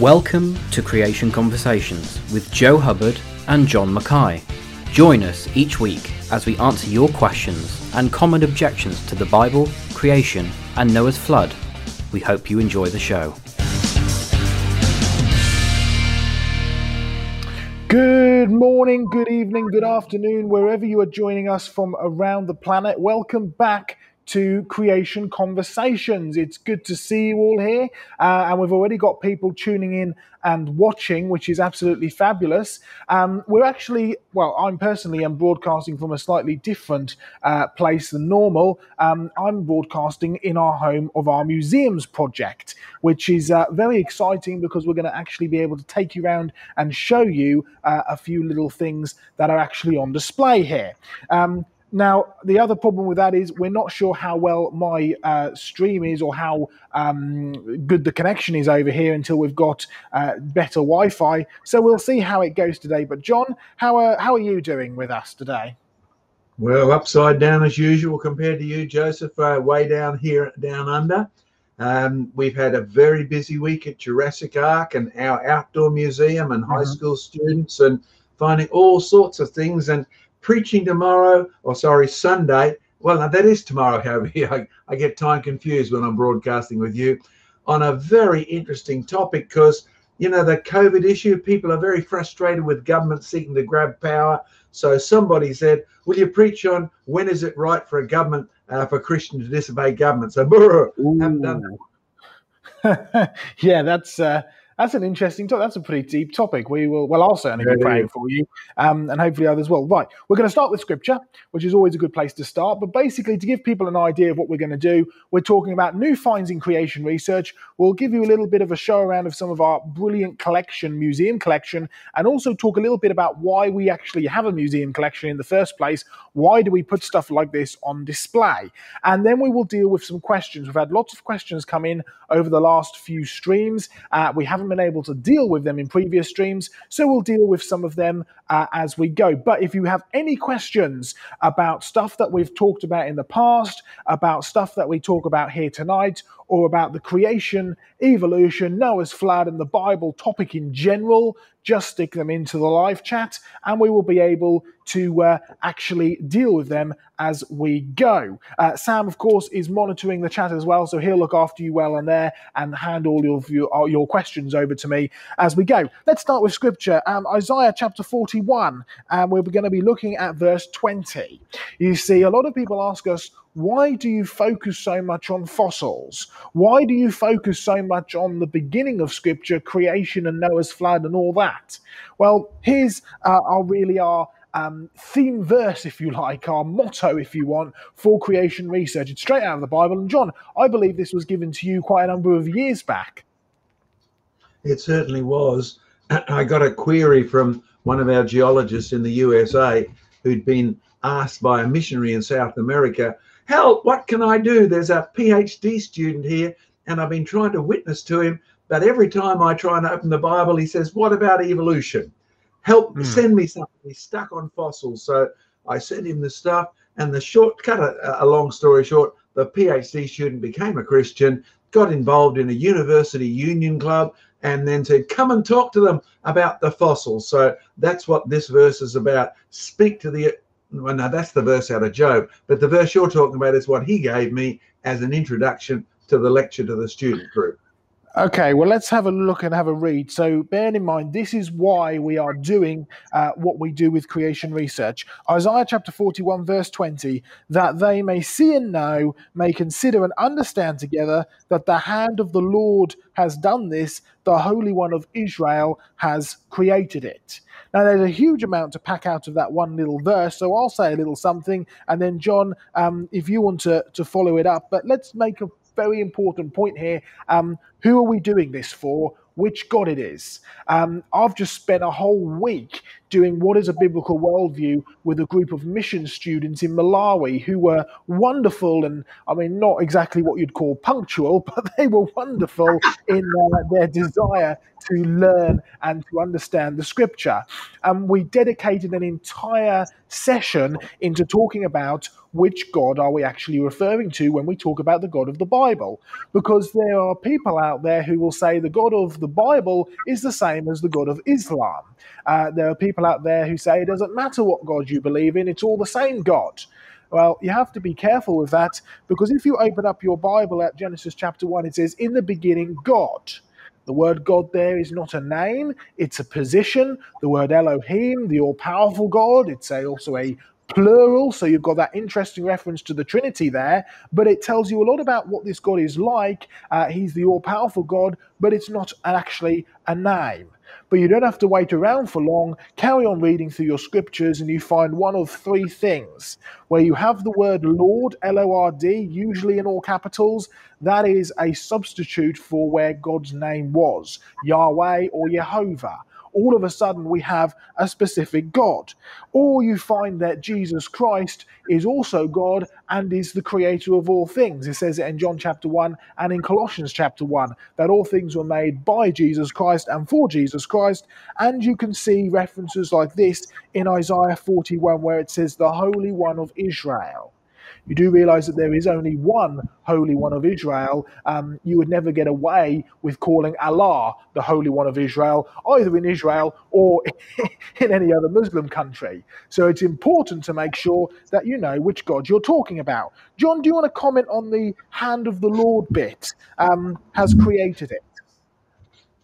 Welcome to Creation Conversations with Joe Hubbard and John Mackay. Join us each week as we answer your questions and common objections to the Bible, creation, and Noah's flood. We hope you enjoy the show. Good morning, good evening, good afternoon, wherever you are joining us from around the planet. Welcome back to Creation Conversations. It's good to see you all here. Uh, and we've already got people tuning in and watching, which is absolutely fabulous. Um, we're actually, well, I'm personally am broadcasting from a slightly different uh, place than normal. Um, I'm broadcasting in our home of our museums project, which is uh, very exciting because we're going to actually be able to take you around and show you uh, a few little things that are actually on display here. Um, now, the other problem with that is we're not sure how well my uh, stream is or how um, good the connection is over here until we've got uh, better Wi Fi. So we'll see how it goes today. But, John, how are, how are you doing with us today? Well, upside down as usual compared to you, Joseph, uh, way down here, down under. Um, we've had a very busy week at Jurassic Ark and our outdoor museum and mm-hmm. high school students and finding all sorts of things. And preaching tomorrow, or sorry, Sunday. Well, that is tomorrow, however. I, I get time confused when I'm broadcasting with you on a very interesting topic because, you know, the COVID issue, people are very frustrated with government seeking to grab power. So somebody said, Will you preach on when is it right for a government, uh, for Christians to disobey government? So, haven't done that. yeah, that's. Uh that's an interesting topic. That's a pretty deep topic. We will, well, I'll certainly be praying for you, um, and hopefully others will. Right, we're going to start with scripture, which is always a good place to start. But basically, to give people an idea of what we're going to do, we're talking about new finds in creation research. We'll give you a little bit of a show around of some of our brilliant collection, museum collection, and also talk a little bit about why we actually have a museum collection in the first place. Why do we put stuff like this on display? And then we will deal with some questions. We've had lots of questions come in over the last few streams. Uh, we haven't been able to deal with them in previous streams, so we'll deal with some of them uh, as we go. But if you have any questions about stuff that we've talked about in the past, about stuff that we talk about here tonight, or about the creation, evolution, Noah's flood, and the Bible topic in general, just stick them into the live chat and we will be able to uh, actually deal with them as we go. Uh, Sam, of course, is monitoring the chat as well, so he'll look after you well in there and hand all your, your, your questions over to me as we go. Let's start with scripture. Um, Isaiah chapter 41, and we're going to be looking at verse 20. You see, a lot of people ask us, why do you focus so much on fossils? Why do you focus so much on the beginning of Scripture, creation and Noah's flood and all that? Well, here's uh, our really our um, theme verse, if you like, our motto, if you want, for creation research. It's straight out of the Bible. And John, I believe this was given to you quite a number of years back. It certainly was. I got a query from one of our geologists in the USA who'd been asked by a missionary in South America help, what can I do? There's a PhD student here, and I've been trying to witness to him. But every time I try and open the Bible, he says, What about evolution? Help mm. send me something. He's stuck on fossils. So I sent him the stuff. And the short, cut a, a long story short, the PhD student became a Christian, got involved in a university union club, and then said, Come and talk to them about the fossils. So that's what this verse is about. Speak to the well, now that's the verse out of Job, but the verse you're talking about is what he gave me as an introduction to the lecture to the student group. Okay, well, let's have a look and have a read. So, bear in mind, this is why we are doing uh, what we do with creation research. Isaiah chapter 41, verse 20, that they may see and know, may consider and understand together that the hand of the Lord has done this, the Holy One of Israel has created it. Now, there's a huge amount to pack out of that one little verse, so I'll say a little something, and then, John, um, if you want to, to follow it up, but let's make a very important point here. Um, who are we doing this for? Which God it is. Um, I've just spent a whole week doing what is a biblical worldview with a group of mission students in Malawi who were wonderful and, I mean, not exactly what you'd call punctual, but they were wonderful in uh, their desire to learn and to understand the scripture. And we dedicated an entire session into talking about which God are we actually referring to when we talk about the God of the Bible. Because there are people out there who will say the God of the Bible is the same as the God of Islam. Uh, there are people out there who say it doesn't matter what God you believe in, it's all the same God. Well, you have to be careful with that because if you open up your Bible at Genesis chapter 1, it says, In the beginning, God. The word God there is not a name, it's a position. The word Elohim, the all powerful God, it's a, also a plural. So you've got that interesting reference to the Trinity there, but it tells you a lot about what this God is like. Uh, he's the all powerful God, but it's not actually a name. But you don't have to wait around for long. Carry on reading through your scriptures, and you find one of three things where you have the word Lord, L O R D, usually in all capitals. That is a substitute for where God's name was Yahweh or Jehovah all of a sudden we have a specific God. Or you find that Jesus Christ is also God and is the creator of all things. It says it in John chapter 1 and in Colossians chapter 1 that all things were made by Jesus Christ and for Jesus Christ. And you can see references like this in Isaiah 41 where it says, the Holy One of Israel you do realize that there is only one Holy One of Israel. Um, you would never get away with calling Allah the Holy One of Israel, either in Israel or in any other Muslim country. So it's important to make sure that you know which God you're talking about. John, do you want to comment on the hand of the Lord bit? Um, has created it.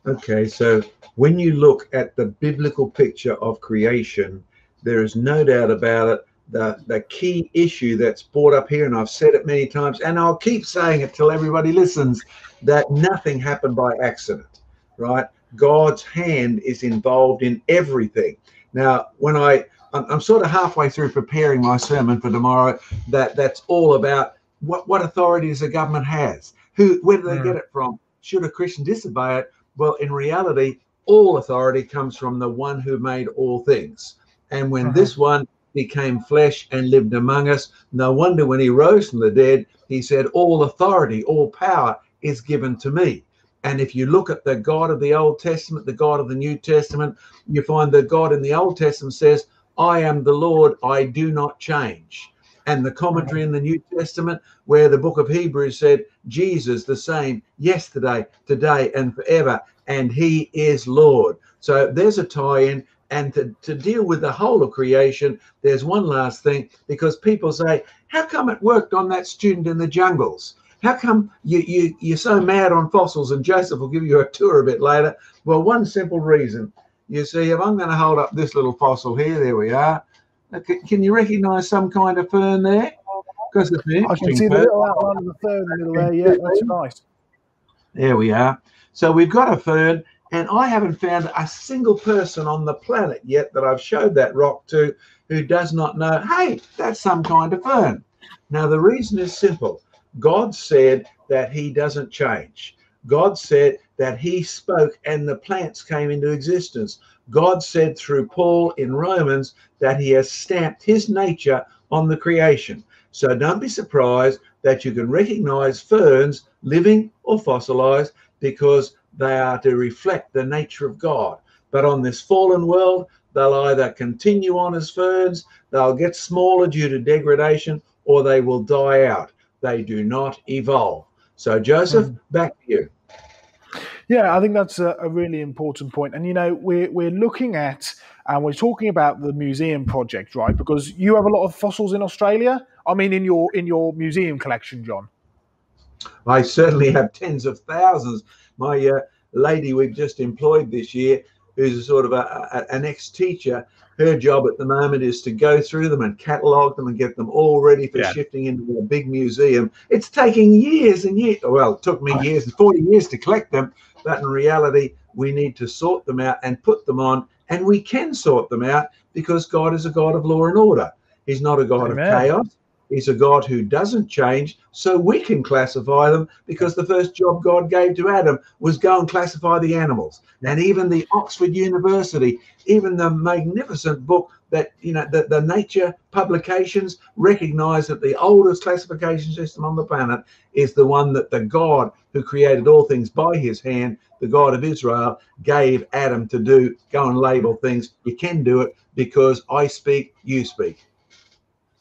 Okay, so when you look at the biblical picture of creation, there is no doubt about it the the key issue that's brought up here, and I've said it many times, and I'll keep saying it till everybody listens, that nothing happened by accident, right? God's hand is involved in everything. Now, when I I'm, I'm sort of halfway through preparing my sermon for tomorrow, that that's all about what what authorities the government has, who where do they mm. get it from? Should a Christian disobey it? Well, in reality, all authority comes from the one who made all things. And when uh-huh. this one became flesh and lived among us. No wonder when he rose from the dead, he said, All authority, all power is given to me. And if you look at the God of the Old Testament, the God of the New Testament, you find the God in the Old Testament says, I am the Lord, I do not change. And the commentary in the New Testament, where the book of Hebrews said, Jesus the same yesterday, today, and forever, and he is Lord. So there's a tie in and to, to deal with the whole of creation, there's one last thing because people say, How come it worked on that student in the jungles? How come you, you, you're so mad on fossils? And Joseph will give you a tour a bit later. Well, one simple reason. You see, if I'm going to hold up this little fossil here, there we are. Can you recognize some kind of fern there? Because I can see the little outline of the fern in the middle there. Yeah, that's nice. There we are. So we've got a fern, and I haven't found a single person on the planet yet that I've showed that rock to who does not know, hey, that's some kind of fern. Now, the reason is simple God said that He doesn't change. God said that He spoke and the plants came into existence. God said through Paul in Romans that He has stamped His nature on the creation. So don't be surprised that you can recognize ferns, living or fossilized, because they are to reflect the nature of God. But on this fallen world, they'll either continue on as ferns, they'll get smaller due to degradation, or they will die out. They do not evolve. So, Joseph, mm. back to you. Yeah, I think that's a, a, really important point. And you know, we're we're looking at and we're talking about the museum project, right? Because you have a lot of fossils in Australia. I mean, in your in your museum collection, John. I certainly have tens of thousands. My uh, lady we've just employed this year, who's a sort of a, a, an ex-teacher, her job at the moment is to go through them and catalog them and get them all ready for yeah. shifting into a big museum. It's taking years and years. Well, it took me years, 40 years to collect them, but in reality, we need to sort them out and put them on, and we can sort them out because God is a God of law and order. He's not a God Amen. of chaos. He's a God who doesn't change, so we can classify them because the first job God gave to Adam was go and classify the animals. And even the Oxford University, even the magnificent book that you know the, the nature publications recognize that the oldest classification system on the planet is the one that the god who created all things by his hand the god of israel gave adam to do go and label things you can do it because i speak you speak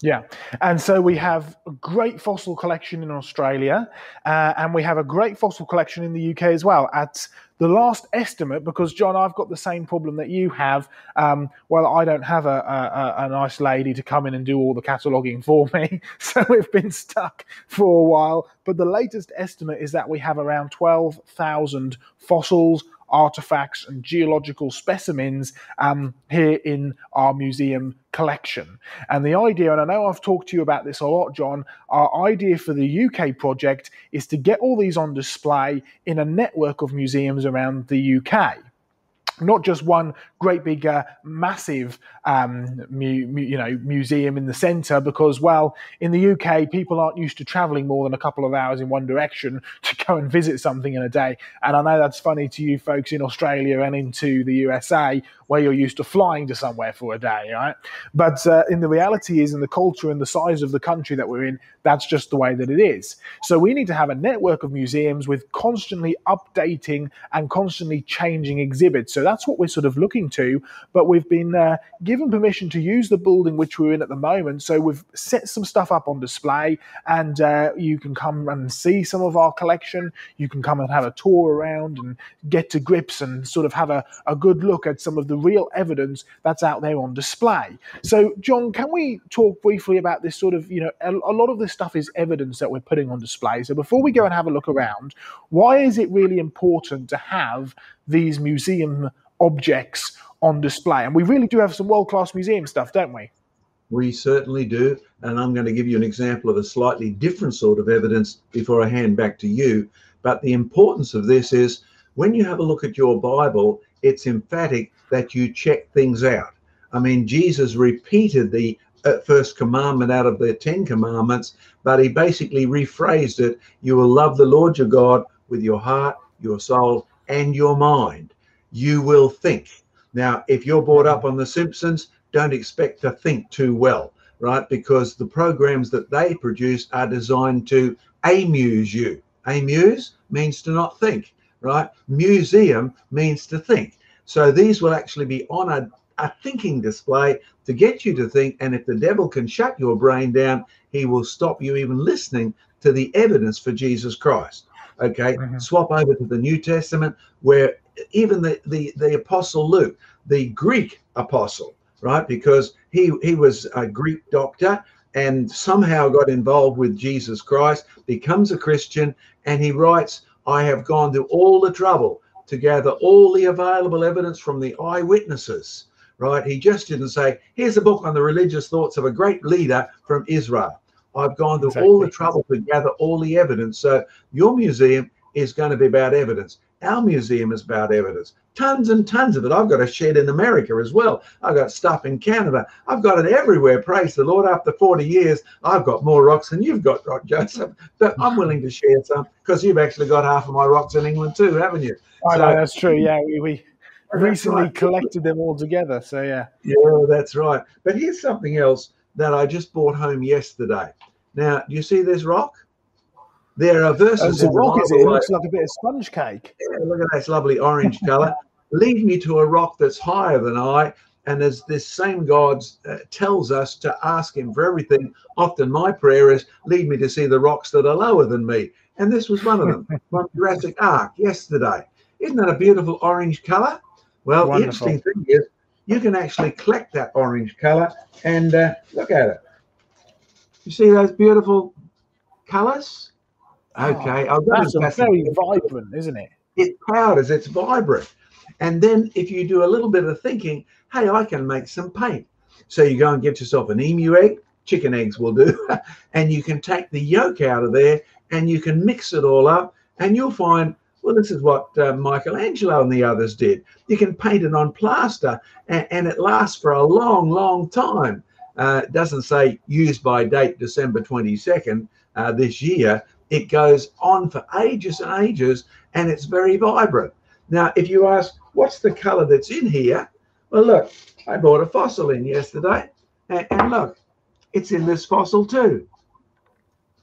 yeah, and so we have a great fossil collection in Australia, uh, and we have a great fossil collection in the UK as well. At the last estimate, because John, I've got the same problem that you have. Um, well, I don't have a, a, a, nice lady to come in and do all the cataloguing for me, so we've been stuck for a while. But the latest estimate is that we have around twelve thousand fossils artifacts and geological specimens um, here in our museum collection. And the idea, and I know I've talked to you about this a lot, John, our idea for the UK project is to get all these on display in a network of museums around the UK not just one great big uh, massive um, mu- mu- you know museum in the center because well in the UK people aren't used to traveling more than a couple of hours in one direction to go and visit something in a day. And I know that's funny to you folks in Australia and into the USA where you're used to flying to somewhere for a day right? But uh, in the reality is in the culture and the size of the country that we're in that's just the way that it is. So we need to have a network of museums with constantly updating and constantly changing exhibits. So that's what we're sort of looking to. But we've been uh, given permission to use the building which we're in at the moment. So we've set some stuff up on display, and uh, you can come and see some of our collection. You can come and have a tour around and get to grips and sort of have a, a good look at some of the real evidence that's out there on display. So, John, can we talk briefly about this sort of, you know, a, a lot of this stuff is evidence that we're putting on display. So before we go and have a look around, why is it really important to have these museum objects on display. And we really do have some world class museum stuff, don't we? We certainly do. And I'm going to give you an example of a slightly different sort of evidence before I hand back to you. But the importance of this is when you have a look at your Bible, it's emphatic that you check things out. I mean, Jesus repeated the uh, first commandment out of the Ten Commandments, but he basically rephrased it You will love the Lord your God with your heart, your soul, and your mind. You will think. Now, if you're brought up on The Simpsons, don't expect to think too well, right? Because the programs that they produce are designed to amuse you. Amuse means to not think, right? Museum means to think. So these will actually be on a, a thinking display to get you to think. And if the devil can shut your brain down, he will stop you even listening to the evidence for Jesus Christ. Okay, mm-hmm. swap over to the New Testament where even the, the, the apostle Luke, the Greek apostle, right? Because he, he was a Greek doctor and somehow got involved with Jesus Christ, becomes a Christian, and he writes, I have gone to all the trouble to gather all the available evidence from the eyewitnesses, right? He just didn't say, here's a book on the religious thoughts of a great leader from Israel. I've gone through exactly. all the trouble to gather all the evidence. So your museum is going to be about evidence. Our museum is about evidence. Tons and tons of it. I've got a shed in America as well. I've got stuff in Canada. I've got it everywhere. Praise the Lord. After 40 years, I've got more rocks than you've got, Rock Joseph. But I'm willing to share some because you've actually got half of my rocks in England too, haven't you? I so, know, that's true. Yeah, we, we recently right. collected them all together. So, yeah. Yeah, that's right. But here's something else that I just brought home yesterday. Now, do you see this rock? There are verses. Oh, rock, is it? It looks like a bit of sponge cake. Yeah, look at that lovely orange color. Lead me to a rock that's higher than I. And as this same God uh, tells us to ask Him for everything, often my prayer is, lead me to see the rocks that are lower than me. And this was one of them from Jurassic Ark yesterday. Isn't that a beautiful orange color? Well, Wonderful. the interesting thing is, you can actually collect that orange color and uh, look at it. You see those beautiful colors? Okay, oh, that's very vibrant, isn't it? It powders, it's vibrant. And then if you do a little bit of thinking, hey, I can make some paint. So you go and get yourself an emu egg, chicken eggs will do, and you can take the yolk out of there and you can mix it all up, and you'll find, well, this is what uh, Michelangelo and the others did. You can paint it on plaster, and, and it lasts for a long, long time. uh, doesn't say used by date December 22nd uh, this year. It goes on for ages and ages, and it's very vibrant. Now, if you ask, what's the color that's in here? Well, look, I bought a fossil in yesterday, and, and look, it's in this fossil too.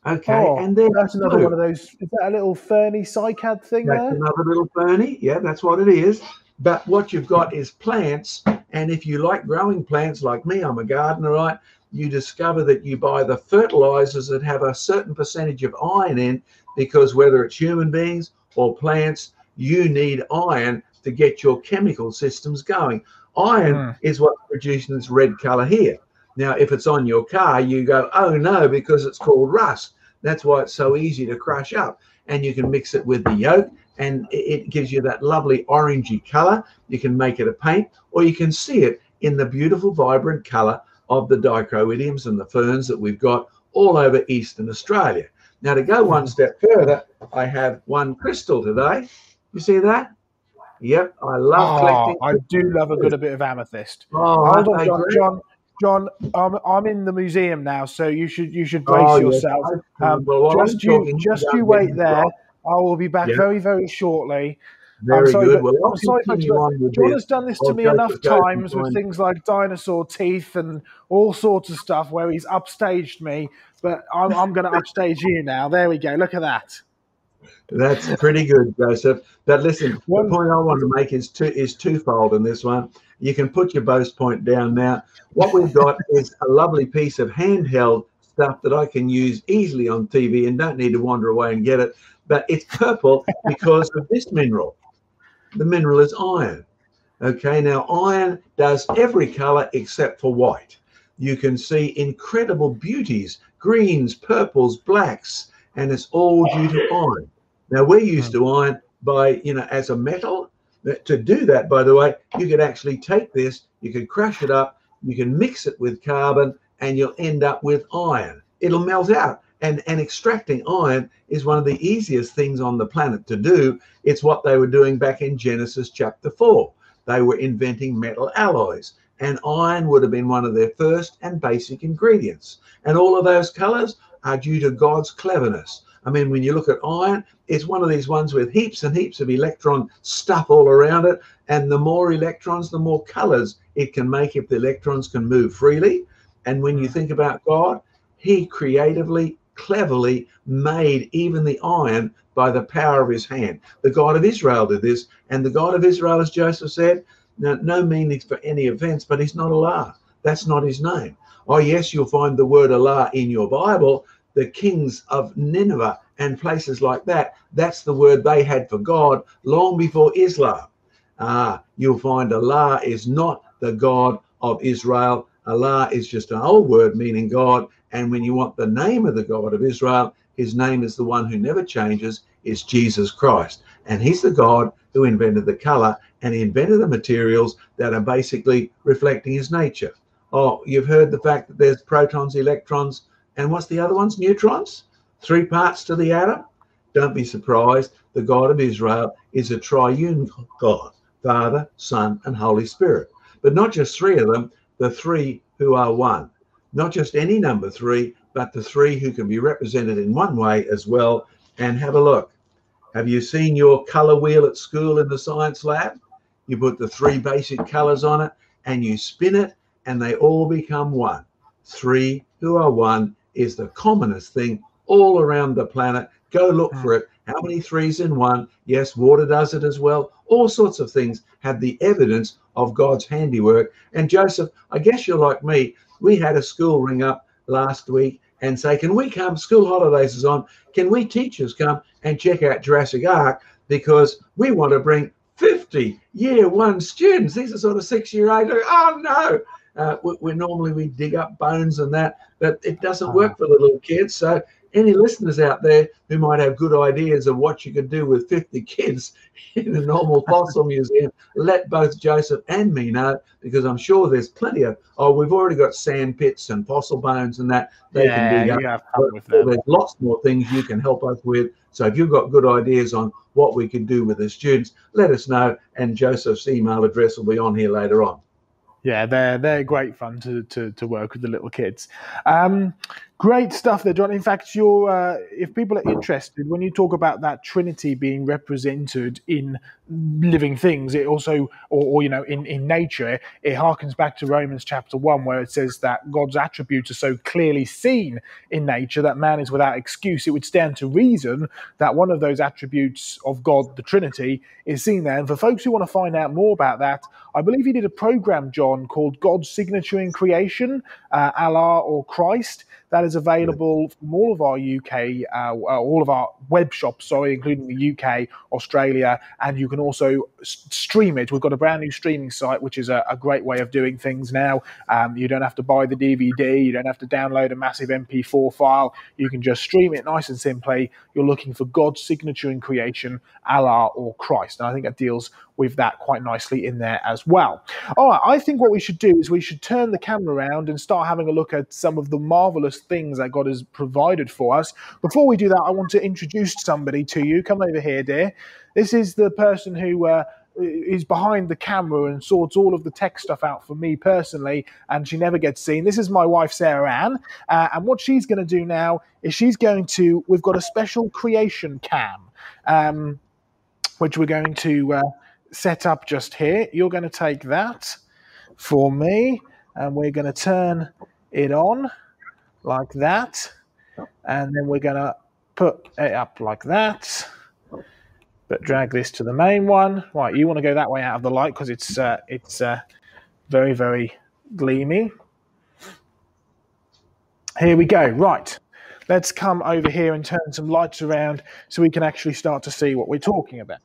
Okay, oh, and then that's another blue. one of those. Is that a little ferny cycad thing that's there? Another little ferny. Yeah, that's what it is. But what you've got is plants, and if you like growing plants like me, I'm a gardener, right? You discover that you buy the fertilizers that have a certain percentage of iron in, because whether it's human beings or plants, you need iron to get your chemical systems going. Iron mm. is what's producing this red color here. Now, if it's on your car, you go, oh no, because it's called rust. That's why it's so easy to crush up. And you can mix it with the yolk and it gives you that lovely orangey color. You can make it a paint or you can see it in the beautiful, vibrant color of the dicroidiums and the ferns that we've got all over Eastern Australia. Now, to go one step further, I have one crystal today. You see that? Yep, I love oh, collecting. I do love a good a bit of amethyst. Oh, Hold on, John, John. John, I'm, I'm in the museum now, so you should you should brace oh, yourself. Yes. Um, well, just you just you wait there. I will be back yeah. very very shortly. Very I'm sorry, good. Well, I'm sorry, but John has done this to me enough times with things like dinosaur teeth and all sorts of stuff where he's upstaged me. But I'm, I'm going to upstage you now. There we go. Look at that. That's pretty good, Joseph. But listen, the point I want to make is two is twofold in this one. You can put your boast point down now. What we've got is a lovely piece of handheld stuff that I can use easily on TV and don't need to wander away and get it. But it's purple because of this mineral. The mineral is iron. Okay, now iron does every color except for white. You can see incredible beauties, greens, purples, blacks, and it's all due to iron. Now we're used hmm. to iron by, you know, as a metal. To do that, by the way, you could actually take this, you could crush it up, you can mix it with carbon, and you'll end up with iron. It'll melt out. And, and extracting iron is one of the easiest things on the planet to do. It's what they were doing back in Genesis chapter 4. They were inventing metal alloys, and iron would have been one of their first and basic ingredients. And all of those colors are due to God's cleverness. I mean, when you look at iron, it's one of these ones with heaps and heaps of electron stuff all around it. And the more electrons, the more colors it can make if the electrons can move freely. And when you mm. think about God, He creatively, cleverly made even the iron by the power of His hand. The God of Israel did this. And the God of Israel, as Joseph said, no, no meaning for any offense, but He's not Allah. That's not His name. Oh, yes, you'll find the word Allah in your Bible, the kings of Nineveh and places like that. That's the word they had for God long before Islam. Ah, you'll find Allah is not the God of Israel. Allah is just an old word meaning God. And when you want the name of the God of Israel, his name is the one who never changes, is Jesus Christ. And he's the God who invented the color and he invented the materials that are basically reflecting his nature. Oh, you've heard the fact that there's protons, electrons, and what's the other ones? Neutrons? Three parts to the atom? Don't be surprised. The God of Israel is a triune God Father, Son, and Holy Spirit. But not just three of them, the three who are one. Not just any number three, but the three who can be represented in one way as well. And have a look. Have you seen your color wheel at school in the science lab? You put the three basic colors on it and you spin it, and they all become one. Three who are one is the commonest thing all around the planet. Go look for it. How many threes in one? Yes, water does it as well. All sorts of things have the evidence of God's handiwork. And Joseph, I guess you're like me. We had a school ring up last week and say, Can we come? School holidays is on. Can we teachers come and check out Jurassic Ark? Because we want to bring 50 year one students. These are sort of six year eight. Oh no, uh, we, normally we dig up bones and that, but it doesn't work for the little kids. So any listeners out there who might have good ideas of what you could do with 50 kids in a normal fossil museum, let both Joseph and me know because I'm sure there's plenty of. Oh, we've already got sand pits and fossil bones and that they yeah, can dig up. There's lots more things you can help us with. So if you've got good ideas on what we can do with the students, let us know. And Joseph's email address will be on here later on. Yeah, they're they're great fun to to, to work with the little kids. Um, great stuff there, John. In fact, you're uh, if people are interested, when you talk about that Trinity being represented in living things, it also, or, or you know, in in nature, it harkens back to Romans chapter one, where it says that God's attributes are so clearly seen in nature that man is without excuse. It would stand to reason that one of those attributes of God, the Trinity, is seen there. And for folks who want to find out more about that, I believe he did a program, John, called God's Signature in Creation, uh, Allah or Christ. That is available from all of our UK, uh, uh, all of our web shops, sorry, including the UK, Australia, and you can also stream it. We've got a brand new streaming site, which is a, a great way of doing things now. Um, you don't have to buy the DVD, you don't have to download a massive MP4 file. You can just stream it nice and simply. You're looking for God's signature in creation, Allah or Christ. And I think that deals with that quite nicely in there as well. All right, I think what we should do is we should turn the camera around and start having a look at some of the marvelous things that God has provided for us. Before we do that, I want to introduce somebody to you. Come over here, dear. This is the person who. Uh, is behind the camera and sorts all of the tech stuff out for me personally, and she never gets seen. This is my wife, Sarah Ann, uh, and what she's going to do now is she's going to. We've got a special creation cam, um, which we're going to uh, set up just here. You're going to take that for me, and we're going to turn it on like that, and then we're going to put it up like that. But drag this to the main one. Right, you want to go that way out of the light because it's uh, it's uh, very very gleamy. Here we go. Right, let's come over here and turn some lights around so we can actually start to see what we're talking about.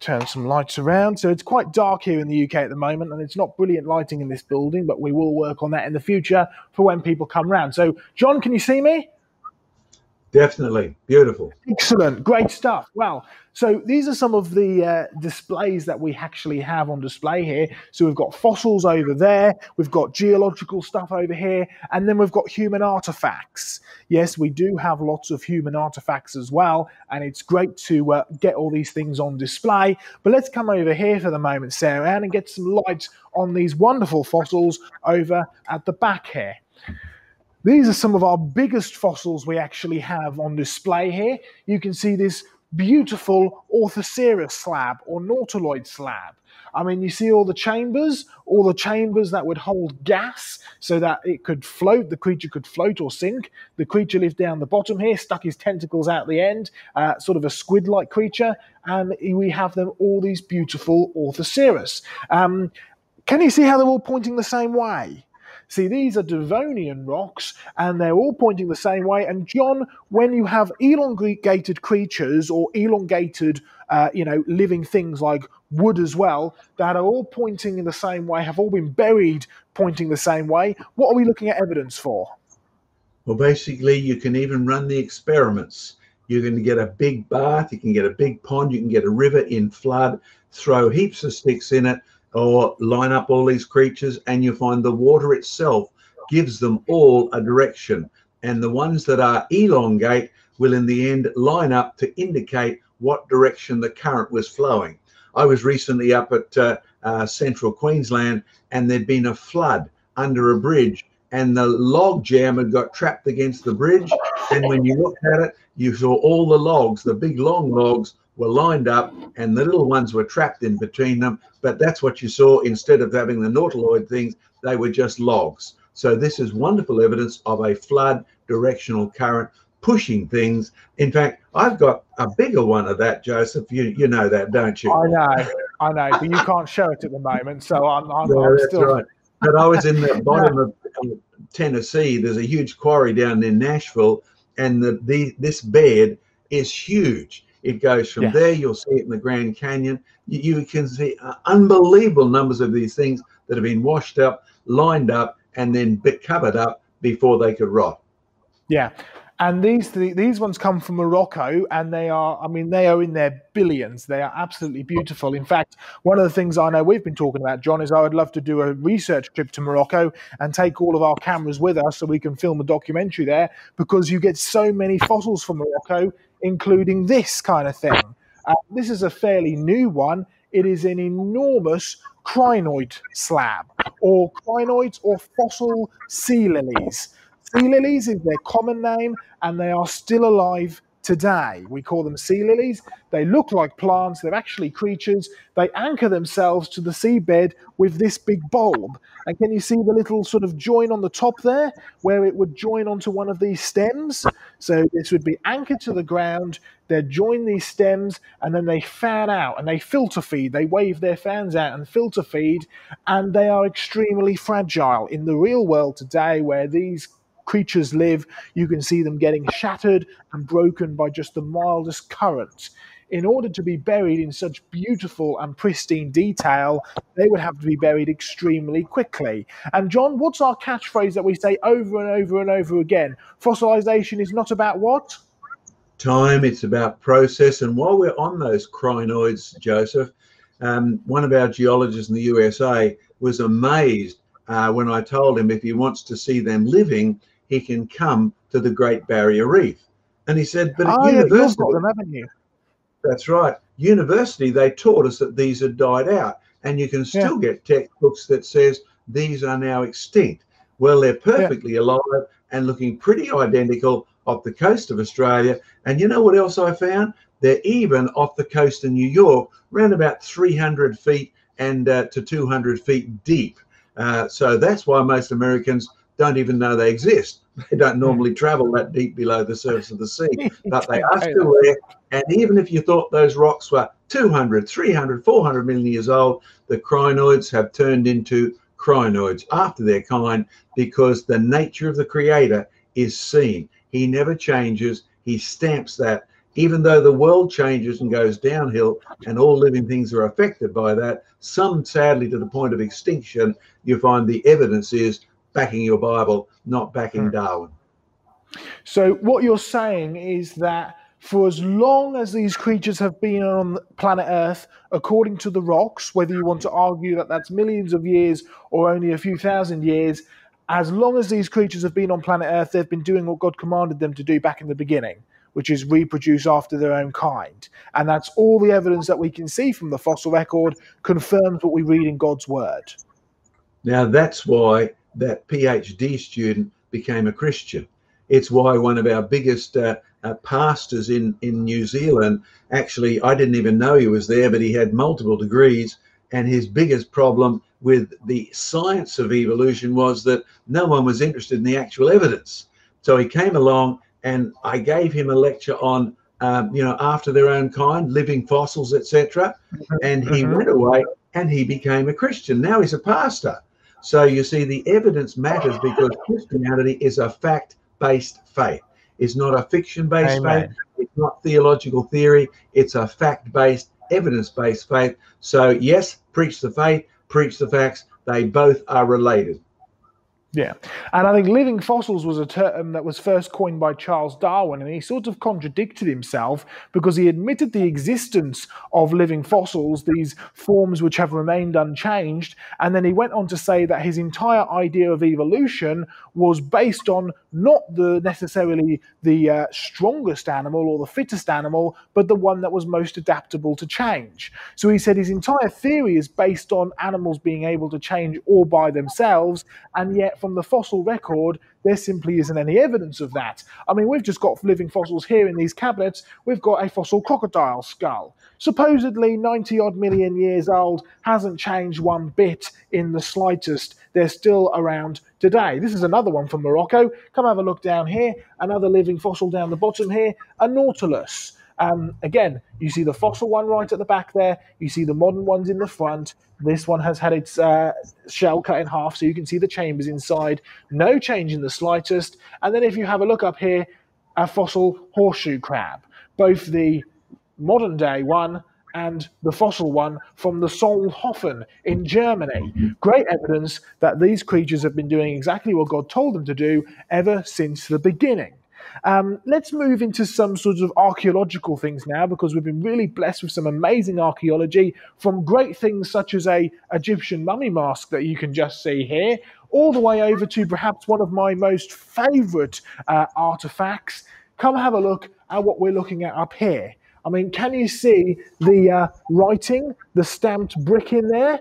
Turn some lights around. So it's quite dark here in the UK at the moment, and it's not brilliant lighting in this building, but we will work on that in the future for when people come round. So, John, can you see me? Definitely. Beautiful. Excellent. Great stuff. Well, so these are some of the uh, displays that we actually have on display here. So we've got fossils over there, we've got geological stuff over here, and then we've got human artifacts. Yes, we do have lots of human artifacts as well, and it's great to uh, get all these things on display. But let's come over here for the moment, Sarah, Ann, and get some light on these wonderful fossils over at the back here. These are some of our biggest fossils we actually have on display here. You can see this beautiful Orthoceras slab or nautiloid slab. I mean, you see all the chambers, all the chambers that would hold gas so that it could float, the creature could float or sink. The creature lived down the bottom here, stuck his tentacles out the end, uh, sort of a squid like creature, and we have them all these beautiful Orthoceras. Um, can you see how they're all pointing the same way? See, these are Devonian rocks, and they're all pointing the same way. And John, when you have elongated creatures or elongated, uh, you know, living things like wood as well, that are all pointing in the same way, have all been buried pointing the same way, what are we looking at evidence for? Well, basically, you can even run the experiments. You're going to get a big bath, you can get a big pond, you can get a river in flood, throw heaps of sticks in it, or line up all these creatures and you find the water itself gives them all a direction. And the ones that are elongate will in the end line up to indicate what direction the current was flowing. I was recently up at uh, uh, central queensland and there'd been a flood under a bridge and the log jam had got trapped against the bridge. And when you looked at it you saw all the logs the big long logs were lined up and the little ones were trapped in between them. But that's what you saw instead of having the nautiloid things, they were just logs. So this is wonderful evidence of a flood directional current pushing things. In fact, I've got a bigger one of that, Joseph. You you know that, don't you? I know, I know, but you can't show it at the moment. So I'm, I'm, I'm still. Right. But I was in the bottom of Tennessee. There's a huge quarry down in Nashville, and the, the this bed is huge. It goes from yeah. there. You'll see it in the Grand Canyon. You, you can see uh, unbelievable numbers of these things that have been washed up, lined up, and then covered up before they could rot. Yeah. And these these ones come from Morocco, and they are, I mean, they are in their billions. They are absolutely beautiful. In fact, one of the things I know we've been talking about, John, is I would love to do a research trip to Morocco and take all of our cameras with us so we can film a documentary there because you get so many fossils from Morocco including this kind of thing. Uh, this is a fairly new one. It is an enormous crinoid slab, or crinoids or fossil sea lilies. Sea lilies is their common name, and they are still alive today. We call them sea lilies. They look like plants, they're actually creatures. They anchor themselves to the seabed with this big bulb. And can you see the little sort of join on the top there where it would join onto one of these stems? So this would be anchored to the ground. They'd join these stems and then they fan out and they filter feed. They wave their fans out and filter feed. And they are extremely fragile. In the real world today, where these creatures live, you can see them getting shattered and broken by just the mildest current. In order to be buried in such beautiful and pristine detail, they would have to be buried extremely quickly. And, John, what's our catchphrase that we say over and over and over again? Fossilization is not about what? Time, it's about process. And while we're on those crinoids, Joseph, um, one of our geologists in the USA was amazed uh, when I told him if he wants to see them living, he can come to the Great Barrier Reef. And he said, but at oh, university, yeah, them, haven't you? That's right. University, they taught us that these had died out, and you can still yeah. get textbooks that says these are now extinct. Well, they're perfectly yeah. alive and looking pretty identical off the coast of Australia. And you know what else I found? They're even off the coast of New York, around about 300 feet and uh, to 200 feet deep. Uh, so that's why most Americans don't even know they exist. They don't hmm. normally travel that deep below the surface of the sea, but they are still there. And even if you thought those rocks were 200, 300, 400 million years old, the crinoids have turned into crinoids after their kind because the nature of the creator is seen. He never changes. He stamps that. Even though the world changes and goes downhill and all living things are affected by that, some sadly to the point of extinction, you find the evidence is backing your Bible, not backing hmm. Darwin. So, what you're saying is that for as long as these creatures have been on planet Earth, according to the rocks, whether you want to argue that that's millions of years or only a few thousand years, as long as these creatures have been on planet Earth, they've been doing what God commanded them to do back in the beginning, which is reproduce after their own kind. And that's all the evidence that we can see from the fossil record confirms what we read in God's word. Now, that's why that PhD student became a Christian. It's why one of our biggest uh, uh, pastors in, in New Zealand actually, I didn't even know he was there, but he had multiple degrees. And his biggest problem with the science of evolution was that no one was interested in the actual evidence. So he came along and I gave him a lecture on, um, you know, after their own kind, living fossils, etc. Mm-hmm. And he mm-hmm. went away and he became a Christian. Now he's a pastor. So you see, the evidence matters because Christianity is a fact based faith. It's not a fiction based faith. It's not theological theory. It's a fact based, evidence based faith. So, yes, preach the faith, preach the facts. They both are related. Yeah. And I think living fossils was a term that was first coined by Charles Darwin, and he sort of contradicted himself because he admitted the existence of living fossils, these forms which have remained unchanged. And then he went on to say that his entire idea of evolution was based on not the necessarily the uh, strongest animal or the fittest animal, but the one that was most adaptable to change. So he said his entire theory is based on animals being able to change all by themselves, and yet from the fossil record, there simply isn't any evidence of that. I mean, we've just got living fossils here in these cabinets. We've got a fossil crocodile skull, supposedly 90 odd million years old, hasn't changed one bit in the slightest. They're still around today. This is another one from Morocco. Come have a look down here. Another living fossil down the bottom here, a nautilus. Um, again, you see the fossil one right at the back there. You see the modern ones in the front. This one has had its uh, shell cut in half, so you can see the chambers inside. No change in the slightest. And then if you have a look up here, a fossil horseshoe crab. Both the modern day one and the fossil one from the Solnhofen in Germany. Great evidence that these creatures have been doing exactly what God told them to do ever since the beginning. Um, let's move into some sort of archaeological things now because we've been really blessed with some amazing archaeology from great things such as a Egyptian mummy mask that you can just see here, all the way over to perhaps one of my most favorite uh, artifacts. Come have a look at what we're looking at up here. I mean, can you see the uh, writing, the stamped brick in there?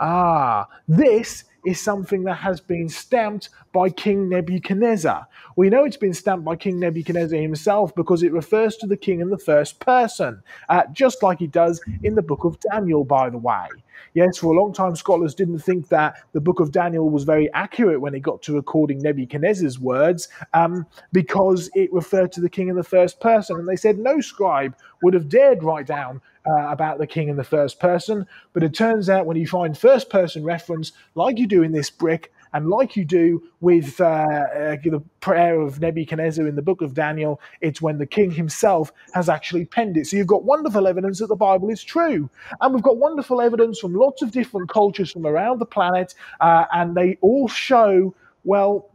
Ah, this is something that has been stamped by King Nebuchadnezzar. We know it's been stamped by King Nebuchadnezzar himself because it refers to the king in the first person, uh, just like he does in the book of Daniel, by the way. Yes, for a long time, scholars didn't think that the book of Daniel was very accurate when it got to recording Nebuchadnezzar's words um, because it referred to the king in the first person. And they said no scribe would have dared write down uh, about the king in the first person. But it turns out when you find first person reference, like you do in this brick, and like you do with uh, uh, the prayer of Nebuchadnezzar in the book of Daniel, it's when the king himself has actually penned it. So you've got wonderful evidence that the Bible is true. And we've got wonderful evidence from lots of different cultures from around the planet, uh, and they all show, well,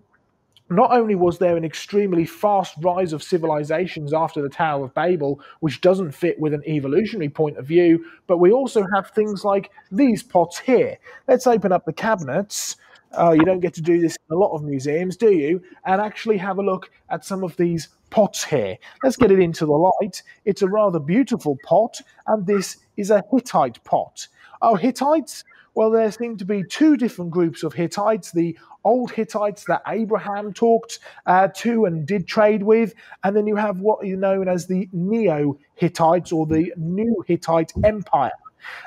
not only was there an extremely fast rise of civilizations after the Tower of Babel, which doesn't fit with an evolutionary point of view, but we also have things like these pots here. Let's open up the cabinets uh, you don't get to do this in a lot of museums, do you? And actually have a look at some of these pots here. Let's get it into the light. It's a rather beautiful pot, and this is a Hittite pot. Oh, Hittites? Well, there seem to be two different groups of Hittites the old Hittites that Abraham talked uh, to and did trade with, and then you have what is known as the Neo Hittites or the New Hittite Empire.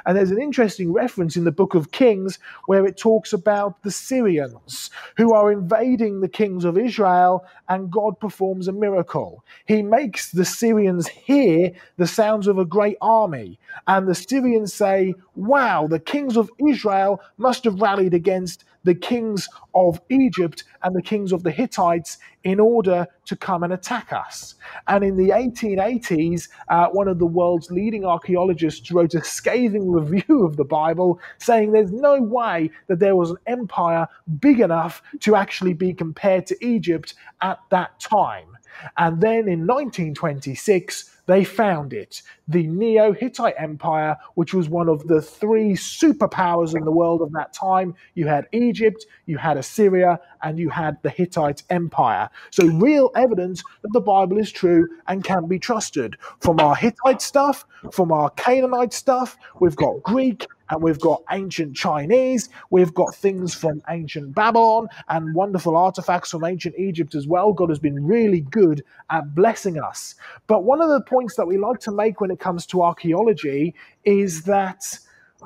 And there's an interesting reference in the book of Kings where it talks about the Syrians who are invading the kings of Israel, and God performs a miracle. He makes the Syrians hear the sounds of a great army, and the Syrians say, Wow, the kings of Israel must have rallied against the kings of Egypt and the kings of the Hittites in order to come and attack us. And in the 1880s, uh, one of the world's leading archaeologists wrote a scathing review of the Bible, saying there's no way that there was an empire big enough to actually be compared to Egypt at that time. And then in 1926, they found it the Neo Hittite Empire, which was one of the three superpowers in the world of that time. You had Egypt, you had Assyria, and you had the Hittite Empire. So, real evidence that the Bible is true and can be trusted. From our Hittite stuff, from our Canaanite stuff, we've got Greek, and we've got ancient Chinese, we've got things from ancient Babylon, and wonderful artifacts from ancient Egypt as well. God has been really good at blessing us. But one of the points that we like to make when it comes to archaeology is that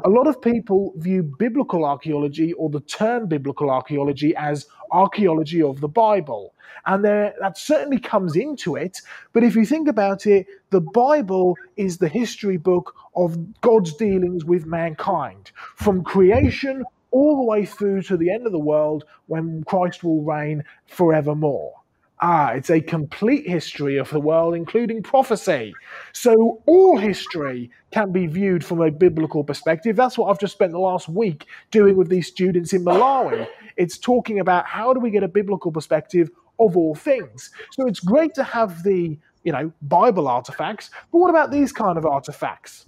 a lot of people view biblical archaeology or the term biblical archaeology as archaeology of the Bible. And there, that certainly comes into it. But if you think about it, the Bible is the history book of God's dealings with mankind from creation all the way through to the end of the world when Christ will reign forevermore. Ah, it's a complete history of the world, including prophecy. So all history can be viewed from a biblical perspective. That's what I've just spent the last week doing with these students in Malawi. It's talking about how do we get a biblical perspective of all things. So it's great to have the, you know, Bible artifacts, but what about these kind of artifacts?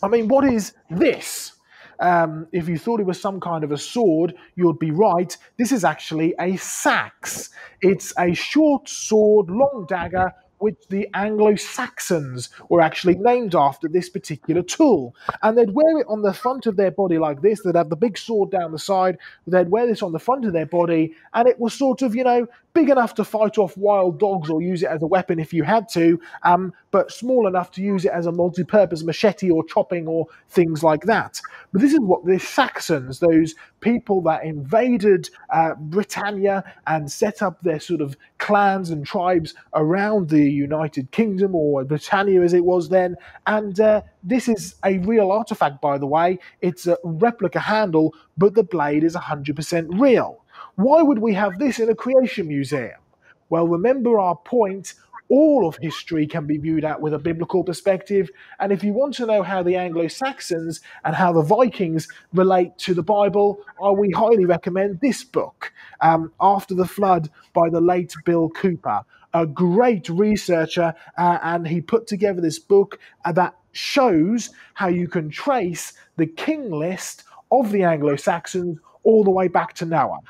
I mean, what is this? Um, if you thought it was some kind of a sword, you'd be right. This is actually a sax. It's a short sword, long dagger which the Anglo Saxons were actually named after this particular tool. And they'd wear it on the front of their body like this. They'd have the big sword down the side. They'd wear this on the front of their body. And it was sort of, you know, big enough to fight off wild dogs or use it as a weapon if you had to, um, but small enough to use it as a multi purpose machete or chopping or things like that. But this is what the Saxons, those people that invaded uh, Britannia and set up their sort of clans and tribes around the United Kingdom or Britannia as it was then. And uh, this is a real artifact, by the way. It's a replica handle, but the blade is 100% real. Why would we have this in a creation museum? Well, remember our point all of history can be viewed at with a biblical perspective. And if you want to know how the Anglo Saxons and how the Vikings relate to the Bible, I we highly recommend this book, um, After the Flood by the late Bill Cooper, a great researcher. Uh, and he put together this book uh, that shows how you can trace the king list of the Anglo Saxons all the way back to Noah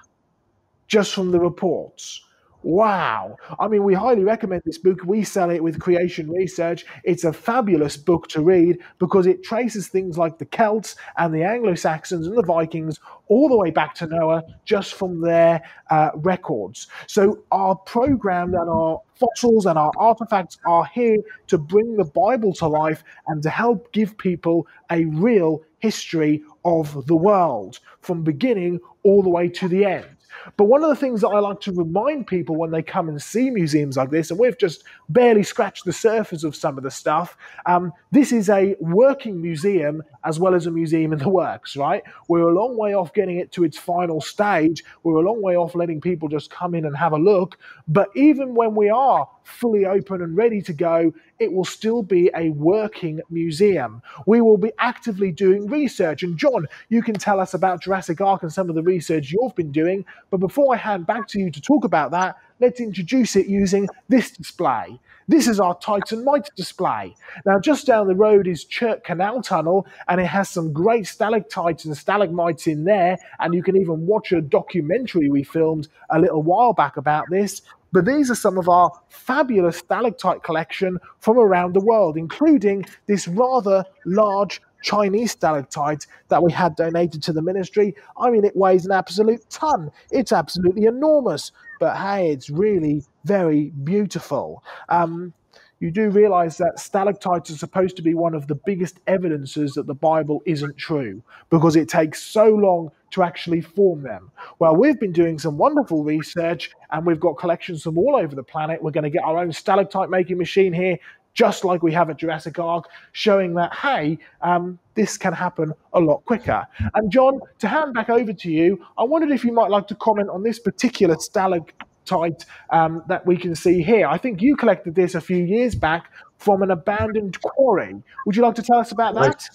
just from the reports. Wow. I mean, we highly recommend this book. We sell it with Creation Research. It's a fabulous book to read because it traces things like the Celts and the Anglo Saxons and the Vikings all the way back to Noah just from their uh, records. So, our program and our fossils and our artifacts are here to bring the Bible to life and to help give people a real history of the world from beginning all the way to the end. But one of the things that I like to remind people when they come and see museums like this, and we've just barely scratched the surface of some of the stuff, um, this is a working museum as well as a museum in the works, right? We're a long way off getting it to its final stage. We're a long way off letting people just come in and have a look. But even when we are fully open and ready to go, it will still be a working museum. We will be actively doing research. And John, you can tell us about Jurassic Ark and some of the research you've been doing. But before I hand back to you to talk about that, let's introduce it using this display. This is our Titan Titanite display. Now, just down the road is Chirk Canal Tunnel, and it has some great stalactites and stalagmites in there. And you can even watch a documentary we filmed a little while back about this. But these are some of our fabulous stalactite collection from around the world, including this rather large Chinese stalactite that we had donated to the ministry. I mean, it weighs an absolute ton. It's absolutely enormous. But hey, it's really very beautiful. Um, you do realize that stalactites are supposed to be one of the biggest evidences that the Bible isn't true because it takes so long to actually form them. Well, we've been doing some wonderful research and we've got collections from all over the planet. We're going to get our own stalactite making machine here, just like we have at Jurassic Ark, showing that, hey, um, this can happen a lot quicker. And John, to hand back over to you, I wondered if you might like to comment on this particular stalactite um, that we can see here. I think you collected this a few years back from an abandoned quarry. Would you like to tell us about that?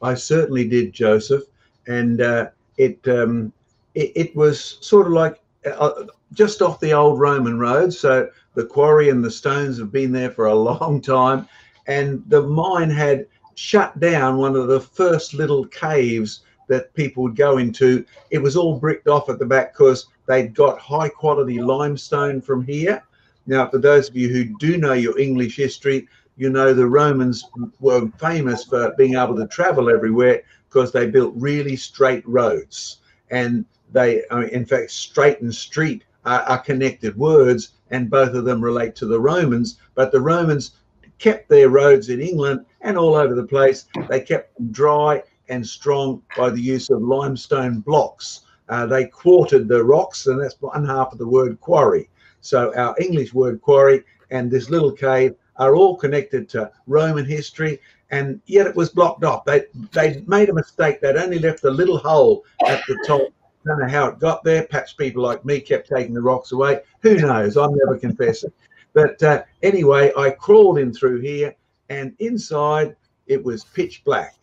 I, I certainly did, Joseph, and uh, it, um, it, it was sort of like uh, just off the old Roman road. So the quarry and the stones have been there for a long time, and the mine had shut down one of the first little caves that people would go into. It was all bricked off at the back because they'd got high quality limestone from here. Now, for those of you who do know your English history, you know the Romans were famous for being able to travel everywhere because they built really straight roads. And they, in fact, straight and street are, are connected words, and both of them relate to the Romans. But the Romans kept their roads in England and all over the place. They kept them dry and strong by the use of limestone blocks. Uh, they quartered the rocks, and that's one half of the word quarry. So our English word quarry and this little cave are all connected to Roman history, and yet it was blocked off. They they made a mistake. They'd only left a little hole at the top. Don't know how it got there. Perhaps people like me kept taking the rocks away. Who knows? I'm never confessing. But uh, anyway, I crawled in through here, and inside it was pitch black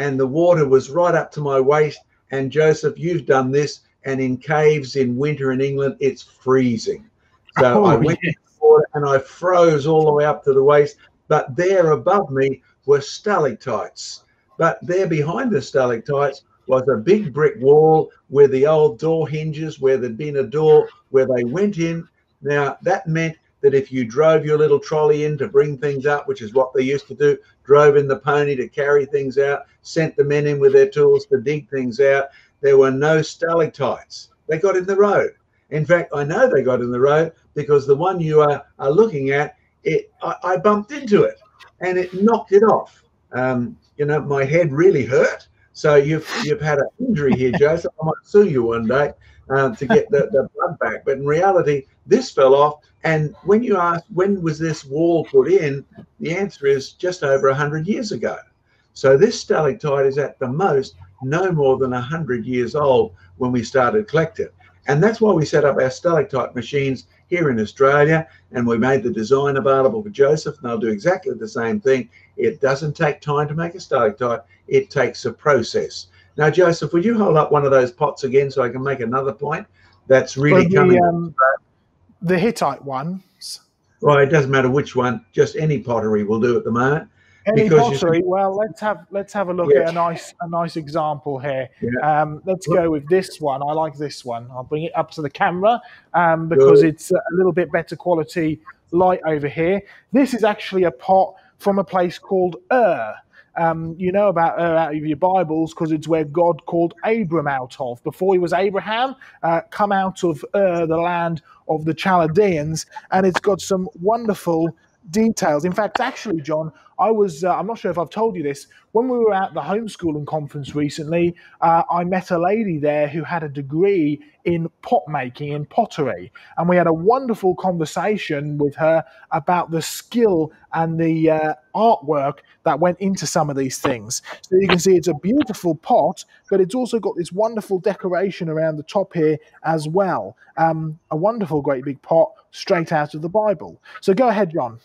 and the water was right up to my waist. And Joseph, you've done this, and in caves in winter in England, it's freezing. So oh, I went yeah. water and I froze all the way up to the waist. But there above me were stalactites. But there behind the stalactites was a big brick wall where the old door hinges, where there'd been a door where they went in. Now that meant that if you drove your little trolley in to bring things up, which is what they used to do, drove in the pony to carry things out, sent the men in with their tools to dig things out, there were no stalactites. They got in the road. In fact, I know they got in the road because the one you are, are looking at, it I, I bumped into it and it knocked it off. Um, you know, my head really hurt. So you've you've had an injury here, Joseph. I might sue you one day uh, to get the, the blood back. But in reality, this fell off. And when you ask when was this wall put in, the answer is just over 100 years ago. So this stalactite is at the most no more than 100 years old when we started collecting. And that's why we set up our stalactite machines here in Australia. And we made the design available for Joseph, and they'll do exactly the same thing. It doesn't take time to make a stalactite, it takes a process. Now, Joseph, would you hold up one of those pots again so I can make another point? That's really the, coming. Um, the Hittite ones. Well, it doesn't matter which one, just any pottery will do at the moment. Any pottery? Well, let's have let's have a look yeah. at a nice a nice example here. Yeah. Um, let's go with this one. I like this one. I'll bring it up to the camera um, because Good. it's a little bit better quality light over here. This is actually a pot from a place called Ur. Um, you know about Ur out of your Bibles because it's where God called Abram out of. Before he was Abraham, uh, come out of Ur, the land of the Chaldeans, and it's got some wonderful details. In fact, actually, John, I was, uh, I'm not sure if I've told you this, when we were at the homeschooling conference recently, uh, I met a lady there who had a degree in pot making, in pottery. And we had a wonderful conversation with her about the skill and the uh, artwork that went into some of these things. So you can see it's a beautiful pot, but it's also got this wonderful decoration around the top here as well. Um, a wonderful, great big pot straight out of the Bible. So go ahead, John.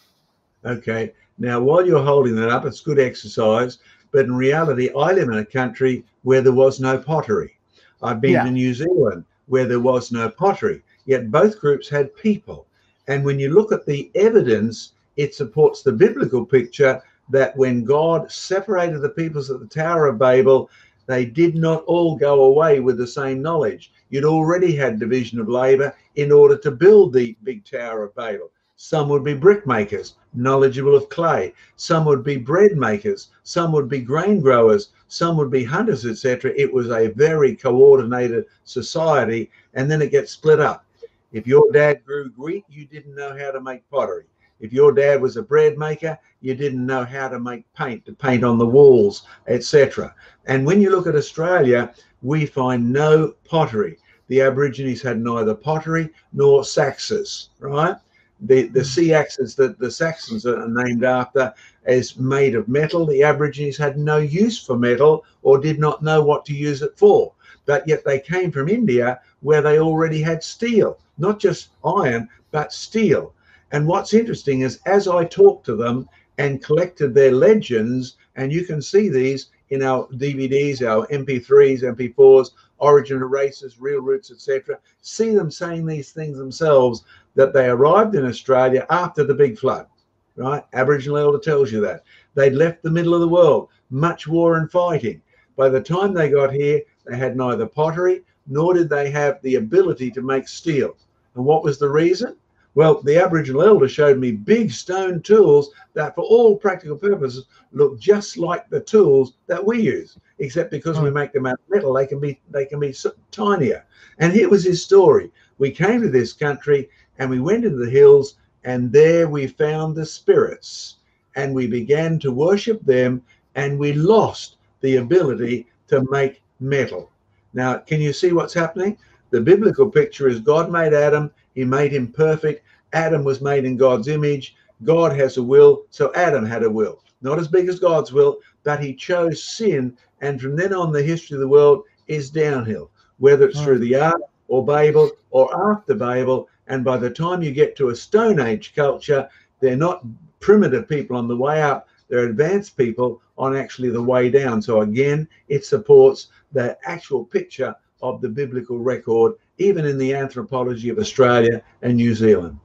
Okay. Now, while you're holding that up, it's good exercise. But in reality, I live in a country where there was no pottery. I've been yeah. to New Zealand where there was no pottery, yet both groups had people. And when you look at the evidence, it supports the biblical picture that when God separated the peoples at the Tower of Babel, they did not all go away with the same knowledge. You'd already had division of labor in order to build the big Tower of Babel. Some would be brickmakers, knowledgeable of clay. Some would be bread makers. Some would be grain growers. Some would be hunters, etc. It was a very coordinated society, and then it gets split up. If your dad grew wheat, you didn't know how to make pottery. If your dad was a bread maker, you didn't know how to make paint to paint on the walls, etc. And when you look at Australia, we find no pottery. The Aborigines had neither pottery nor saxes, right? The, the hmm. seaxes that the Saxons are named after is made of metal. The Aborigines had no use for metal or did not know what to use it for. But yet they came from India where they already had steel, not just iron, but steel. And what's interesting is as I talked to them and collected their legends, and you can see these in our DVDs, our MP3s, MP4s, origin of races, real roots, etc. See them saying these things themselves that they arrived in Australia after the big flood, right? Aboriginal elder tells you that. They'd left the middle of the world, much war and fighting. By the time they got here, they had neither pottery nor did they have the ability to make steel. And what was the reason? Well, the Aboriginal elder showed me big stone tools that, for all practical purposes, look just like the tools that we use, except because we hmm. make them out of metal, they can be they can be tinier. And here was his story. We came to this country and we went into the hills, and there we found the spirits, and we began to worship them, and we lost the ability to make metal. Now, can you see what's happening? The biblical picture is God made Adam, he made him perfect. Adam was made in God's image. God has a will, so Adam had a will. Not as big as God's will, but he chose sin. And from then on, the history of the world is downhill, whether it's hmm. through the ark or Babel or after Babel. And by the time you get to a Stone Age culture, they're not primitive people on the way up, they're advanced people on actually the way down. So again, it supports the actual picture of the biblical record, even in the anthropology of Australia and New Zealand.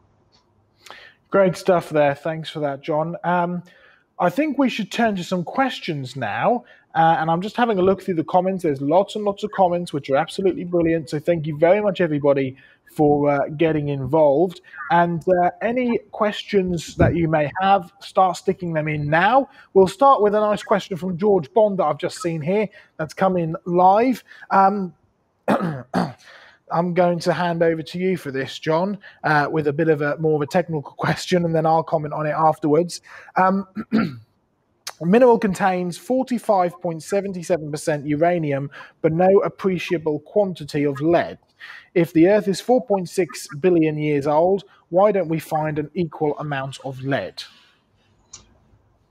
Great stuff there. Thanks for that, John. Um, I think we should turn to some questions now. Uh, and I'm just having a look through the comments. There's lots and lots of comments, which are absolutely brilliant. So thank you very much, everybody, for uh, getting involved. And uh, any questions that you may have, start sticking them in now. We'll start with a nice question from George Bond that I've just seen here that's come in live. Um, I'm going to hand over to you for this, John, uh, with a bit of a more of a technical question, and then I'll comment on it afterwards. Um, mineral contains 45.77% uranium, but no appreciable quantity of lead. If the Earth is 4.6 billion years old, why don't we find an equal amount of lead?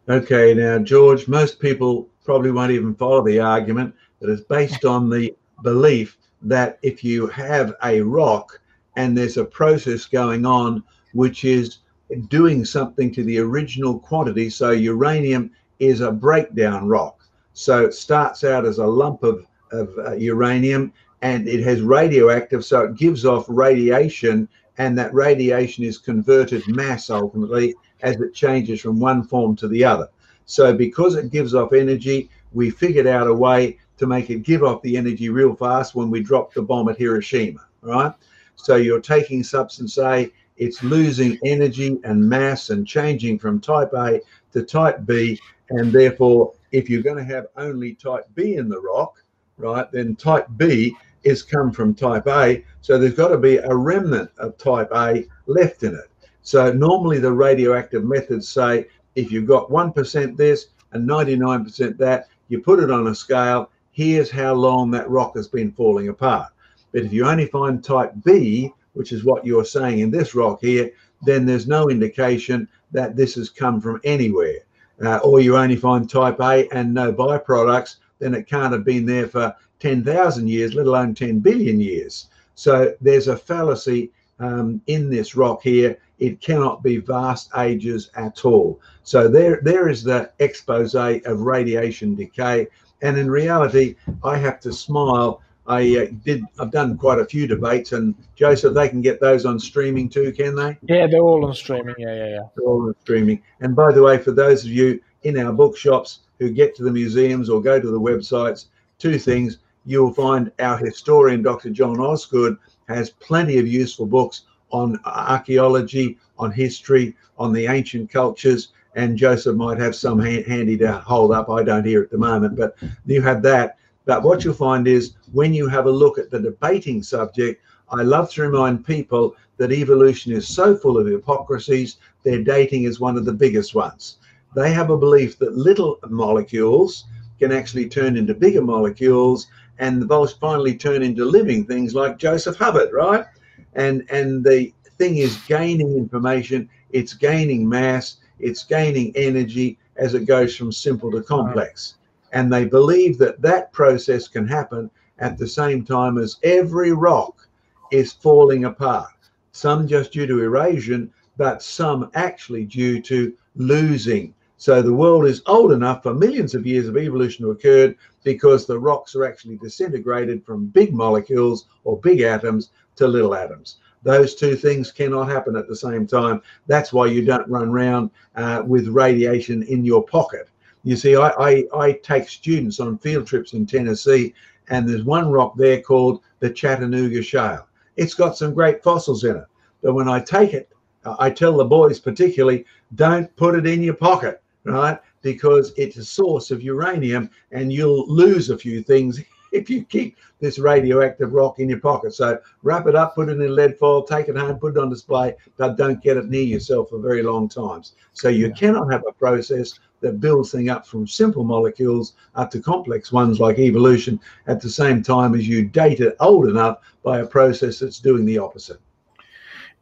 Okay, now, George, most people probably won't even follow the argument that is based on the belief that if you have a rock and there's a process going on which is doing something to the original quantity, so uranium is a breakdown rock. So it starts out as a lump of, of uh, uranium and it has radioactive, so it gives off radiation, and that radiation is converted mass ultimately as it changes from one form to the other. So because it gives off energy, we figured out a way to make it give off the energy real fast when we dropped the bomb at Hiroshima, right? So you're taking substance A, it's losing energy and mass and changing from type A to type B. And therefore, if you're going to have only type B in the rock, right, then type B is come from type A. So there's got to be a remnant of type A left in it. So normally the radioactive methods say if you've got 1% this and 99% that, you put it on a scale, here's how long that rock has been falling apart. But if you only find type B, which is what you're saying in this rock here, then there's no indication that this has come from anywhere. Uh, or you only find type A and no byproducts, then it can't have been there for 10,000 years, let alone 10 billion years. So there's a fallacy um, in this rock here. It cannot be vast ages at all. So there, there is the expose of radiation decay. And in reality, I have to smile. I uh, did. I've done quite a few debates, and Joseph, they can get those on streaming too, can they? Yeah, they're all on streaming. Yeah, yeah, yeah. They're all on streaming. And by the way, for those of you in our bookshops who get to the museums or go to the websites, two things you'll find our historian, Dr. John Osgood, has plenty of useful books on archaeology, on history, on the ancient cultures. And Joseph might have some handy to hold up. I don't hear at the moment, but you have that. But what you'll find is when you have a look at the debating subject, I love to remind people that evolution is so full of hypocrisies, their dating is one of the biggest ones. They have a belief that little molecules can actually turn into bigger molecules and those finally turn into living things like Joseph Hubbard, right? And and the thing is gaining information, it's gaining mass, it's gaining energy as it goes from simple to complex. And they believe that that process can happen at the same time as every rock is falling apart. Some just due to erosion, but some actually due to losing so the world is old enough for millions of years of evolution to occur because the rocks are actually disintegrated from big molecules or big atoms to little atoms. Those two things cannot happen at the same time. That's why you don't run around uh, with radiation in your pocket. You see, I, I, I take students on field trips in Tennessee, and there's one rock there called the Chattanooga Shale. It's got some great fossils in it. But when I take it, I tell the boys particularly, don't put it in your pocket right? Because it's a source of uranium and you'll lose a few things if you keep this radioactive rock in your pocket. So wrap it up, put it in a lead foil, take it home, put it on display, but don't get it near yourself for very long times. So you yeah. cannot have a process that builds things up from simple molecules up to complex ones like evolution at the same time as you date it old enough by a process that's doing the opposite.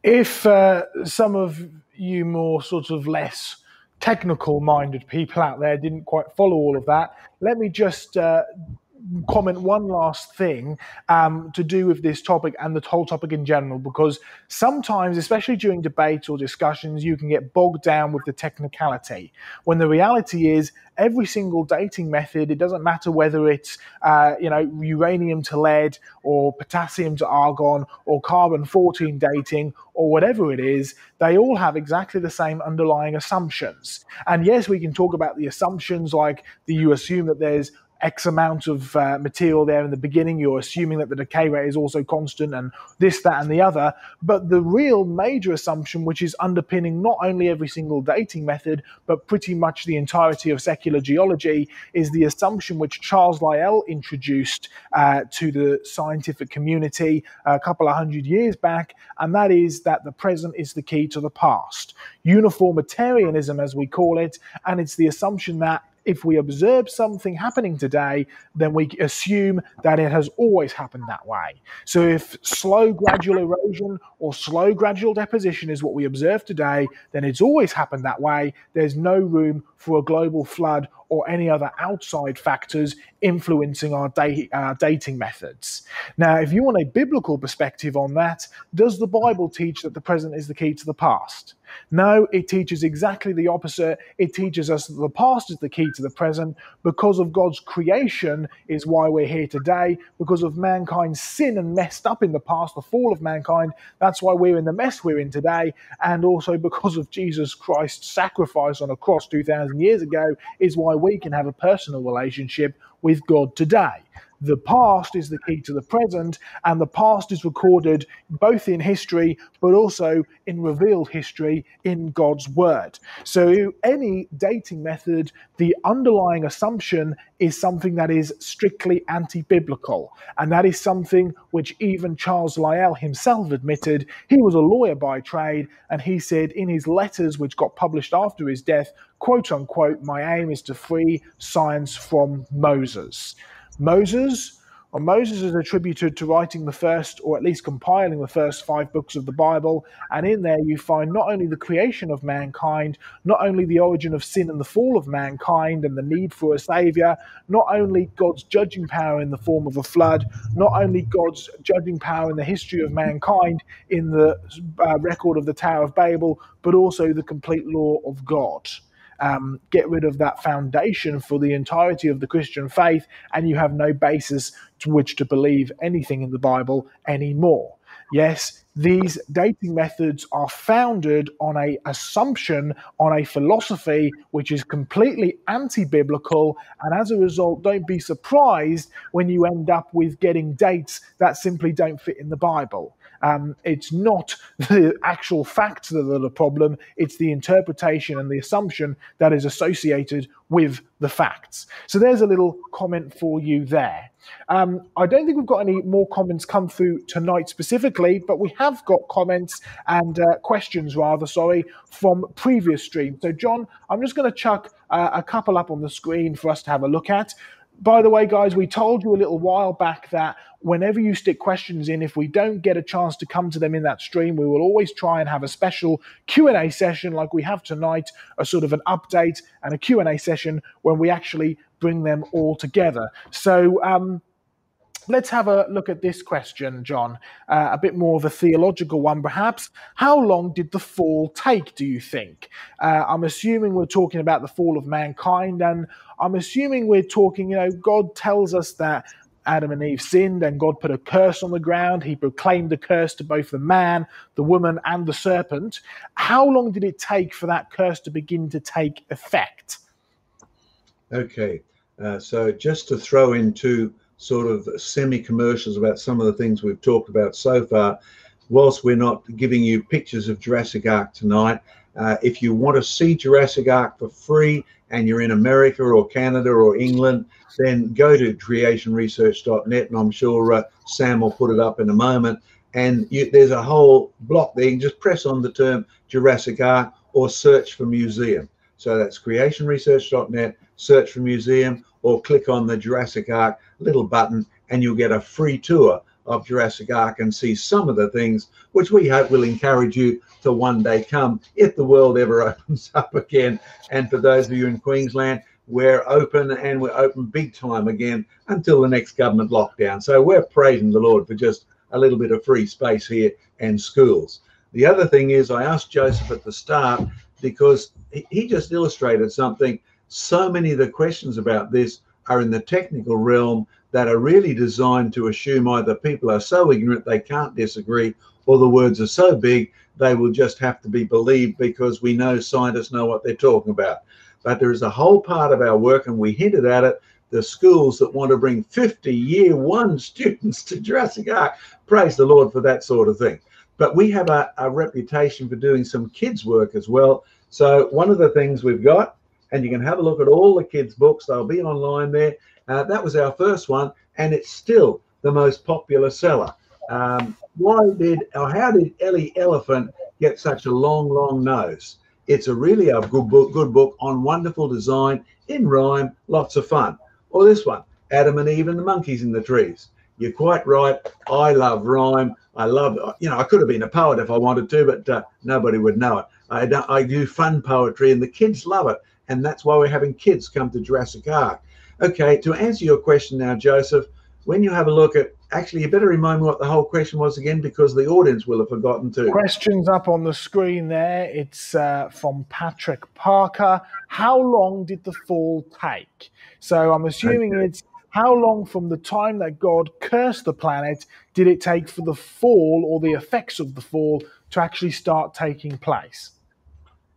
If uh, some of you more sort of less technical minded people out there didn't quite follow all of that. Let me just uh, comment one last thing um, to do with this topic and the whole topic in general, because sometimes, especially during debates or discussions, you can get bogged down with the technicality. When the reality is, every single dating method, it doesn't matter whether it's uh, you know uranium to lead or potassium to argon or carbon 14 dating or whatever it is, they all have exactly the same underlying assumptions. And yes, we can talk about the assumptions like the, you assume that there's X amount of uh, material there in the beginning. You're assuming that the decay rate is also constant and this, that, and the other. But the real major assumption, which is underpinning not only every single dating method, but pretty much the entirety of secular geology, is the assumption which Charles Lyell introduced uh, to the scientific community a couple of hundred years back. And that is that the present is the key to the past. Uniformitarianism, as we call it. And it's the assumption that if we observe something happening today, then we assume that it has always happened that way. So if slow gradual erosion or slow gradual deposition is what we observe today, then it's always happened that way. There's no room for a global flood or any other outside factors influencing our da- uh, dating methods. Now, if you want a biblical perspective on that, does the Bible teach that the present is the key to the past? No, it teaches exactly the opposite. It teaches us that the past is the key to the present. Because of God's creation is why we're here today. Because of mankind's sin and messed up in the past, the fall of mankind, that's why we're in the mess we're in today. And also because of Jesus Christ's sacrifice on a cross 2,000 years ago, is why we can have a personal relationship with God today. The past is the key to the present, and the past is recorded both in history but also in revealed history in God's Word. So, any dating method, the underlying assumption is something that is strictly anti biblical. And that is something which even Charles Lyell himself admitted. He was a lawyer by trade, and he said in his letters, which got published after his death, quote unquote, my aim is to free science from Moses. Moses, or Moses is attributed to writing the first, or at least compiling the first five books of the Bible. And in there, you find not only the creation of mankind, not only the origin of sin and the fall of mankind and the need for a savior, not only God's judging power in the form of a flood, not only God's judging power in the history of mankind in the uh, record of the Tower of Babel, but also the complete law of God um, get rid of that foundation for the entirety of the Christian faith, and you have no basis to which to believe anything in the Bible anymore. Yes, these dating methods are founded on a assumption, on a philosophy which is completely anti-biblical, and as a result, don't be surprised when you end up with getting dates that simply don't fit in the Bible. Um, it's not the actual facts that are the problem, it's the interpretation and the assumption that is associated with the facts. So there's a little comment for you there. Um, I don't think we've got any more comments come through tonight specifically, but we have got comments and uh, questions, rather, sorry, from previous streams. So, John, I'm just going to chuck uh, a couple up on the screen for us to have a look at by the way, guys, we told you a little while back that whenever you stick questions in, if we don't get a chance to come to them in that stream, we will always try and have a special Q&A session like we have tonight, a sort of an update and a Q&A session when we actually bring them all together. So um, let's have a look at this question, John. Uh, a bit more of a theological one, perhaps. How long did the fall take, do you think? Uh, I'm assuming we're talking about the fall of mankind, and I'm assuming we're talking, you know, God tells us that Adam and Eve sinned and God put a curse on the ground. He proclaimed the curse to both the man, the woman, and the serpent. How long did it take for that curse to begin to take effect? Okay, uh, so just to throw into sort of semi commercials about some of the things we've talked about so far. Whilst we're not giving you pictures of Jurassic Ark tonight, uh, if you want to see Jurassic Ark for free and you're in America or Canada or England, then go to creationresearch.net and I'm sure uh, Sam will put it up in a moment. And you, there's a whole block there. You can just press on the term Jurassic Ark or search for museum. So that's creationresearch.net, search for museum, or click on the Jurassic Ark little button and you'll get a free tour of Jurassic Ark and see some of the things which we hope will encourage you to one day come if the world ever opens up again. And for those of you in Queensland, we're open and we're open big time again until the next government lockdown. So we're praising the Lord for just a little bit of free space here and schools. The other thing is, I asked Joseph at the start because he just illustrated something. So many of the questions about this are in the technical realm that are really designed to assume either people are so ignorant they can't disagree or the words are so big they will just have to be believed because we know scientists know what they're talking about. But there is a whole part of our work, and we hinted at it the schools that want to bring 50 year one students to Jurassic Ark. Praise the Lord for that sort of thing. But we have a, a reputation for doing some kids' work as well. So, one of the things we've got and you can have a look at all the kids' books. They'll be online there. Uh, that was our first one, and it's still the most popular seller. Um, why did or how did Ellie Elephant get such a long, long nose? It's a really a good book, good book on wonderful design in rhyme, lots of fun. Or this one, Adam and Eve and the monkeys in the trees. You're quite right. I love rhyme. I love, you know, I could have been a poet if I wanted to, but uh, nobody would know it. I, I do fun poetry, and the kids love it and that's why we're having kids come to Jurassic Ark. Okay, to answer your question now, Joseph, when you have a look at actually you better remind me what the whole question was again because the audience will have forgotten too. Questions up on the screen there. It's uh, from patrick parker. How long did the fall take? So i'm assuming okay. it's how long from the time that god cursed the planet did it take for the fall or the effects of the fall to actually start taking place?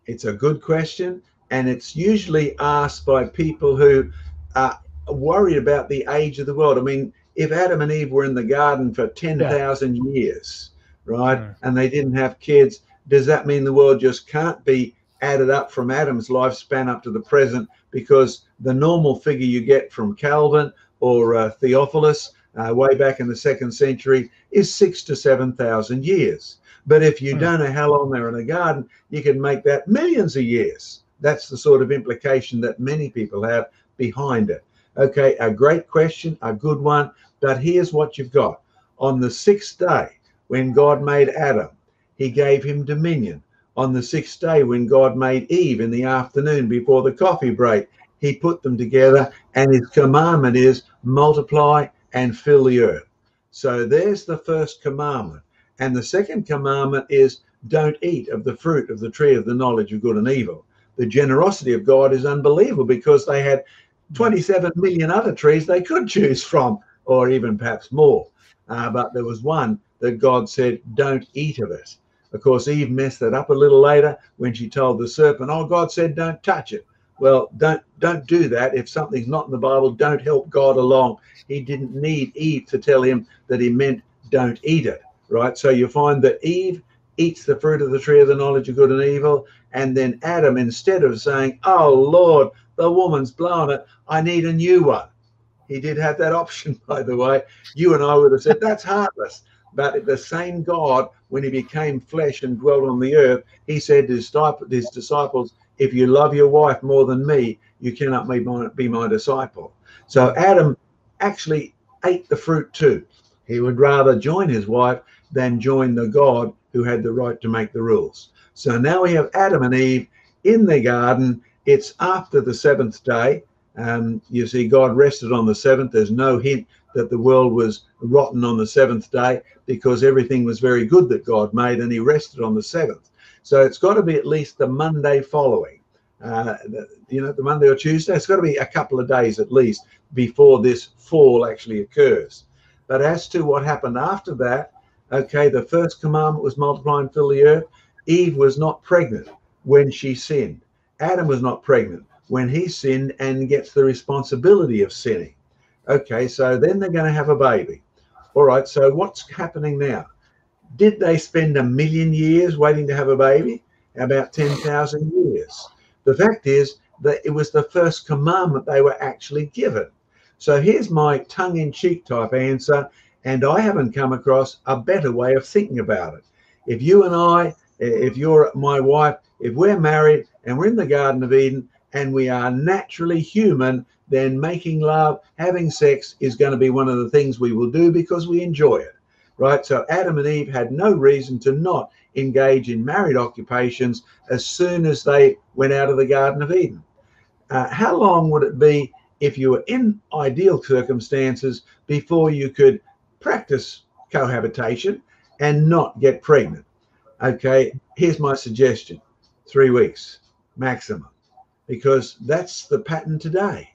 It's a good question and it's usually asked by people who are worried about the age of the world i mean if Adam and Eve were in the garden for 10,000 yeah. years, right, mm. and they didn't have kids, does that mean the world just can't be added up from Adam's lifespan up to the present? Because the normal figure you get from Calvin or uh, Theophilus uh, way back in the second century is six to 7,000 years. But if you mm. don't know how long they're in a garden, you can make that millions of years. That's the sort of implication that many people have behind it. Okay, a great question, a good one. But here's what you've got. On the sixth day, when God made Adam, he gave him dominion. On the sixth day, when God made Eve in the afternoon before the coffee break, he put them together, and his commandment is multiply and fill the earth. So there's the first commandment. And the second commandment is don't eat of the fruit of the tree of the knowledge of good and evil. The generosity of God is unbelievable because they had 27 million other trees they could choose from, or even perhaps more. Uh, but there was one that God said, don't eat of it. Of course, Eve messed that up a little later when she told the serpent, oh, God said, don't touch it. Well, don't don't do that. If something's not in the Bible, don't help God along. He didn't need Eve to tell him that he meant don't eat it, right? So you find that Eve eats the fruit of the tree of the knowledge of good and evil, and then Adam, instead of saying, "Oh Lord, the woman's blown it. I need a new one. He did have that option, by the way. You and I would have said, that's heartless. But the same God, when he became flesh and dwelt on the earth, he said to his disciples, if you love your wife more than me, you cannot be my, be my disciple. So Adam actually ate the fruit too. He would rather join his wife than join the God who had the right to make the rules. So now we have Adam and Eve in the garden it's after the seventh day. Um, you see, God rested on the seventh. There's no hint that the world was rotten on the seventh day because everything was very good that God made and he rested on the seventh. So it's got to be at least the Monday following. Uh, you know, the Monday or Tuesday. It's got to be a couple of days at least before this fall actually occurs. But as to what happened after that, okay, the first commandment was multiply and fill the earth. Eve was not pregnant when she sinned. Adam was not pregnant when he sinned and gets the responsibility of sinning. Okay, so then they're going to have a baby. All right, so what's happening now? Did they spend a million years waiting to have a baby? About 10,000 years. The fact is that it was the first commandment they were actually given. So here's my tongue in cheek type answer, and I haven't come across a better way of thinking about it. If you and I, if you're my wife, if we're married and we're in the Garden of Eden and we are naturally human, then making love, having sex is going to be one of the things we will do because we enjoy it. Right. So Adam and Eve had no reason to not engage in married occupations as soon as they went out of the Garden of Eden. Uh, how long would it be if you were in ideal circumstances before you could practice cohabitation and not get pregnant? Okay, here's my suggestion three weeks maximum, because that's the pattern today.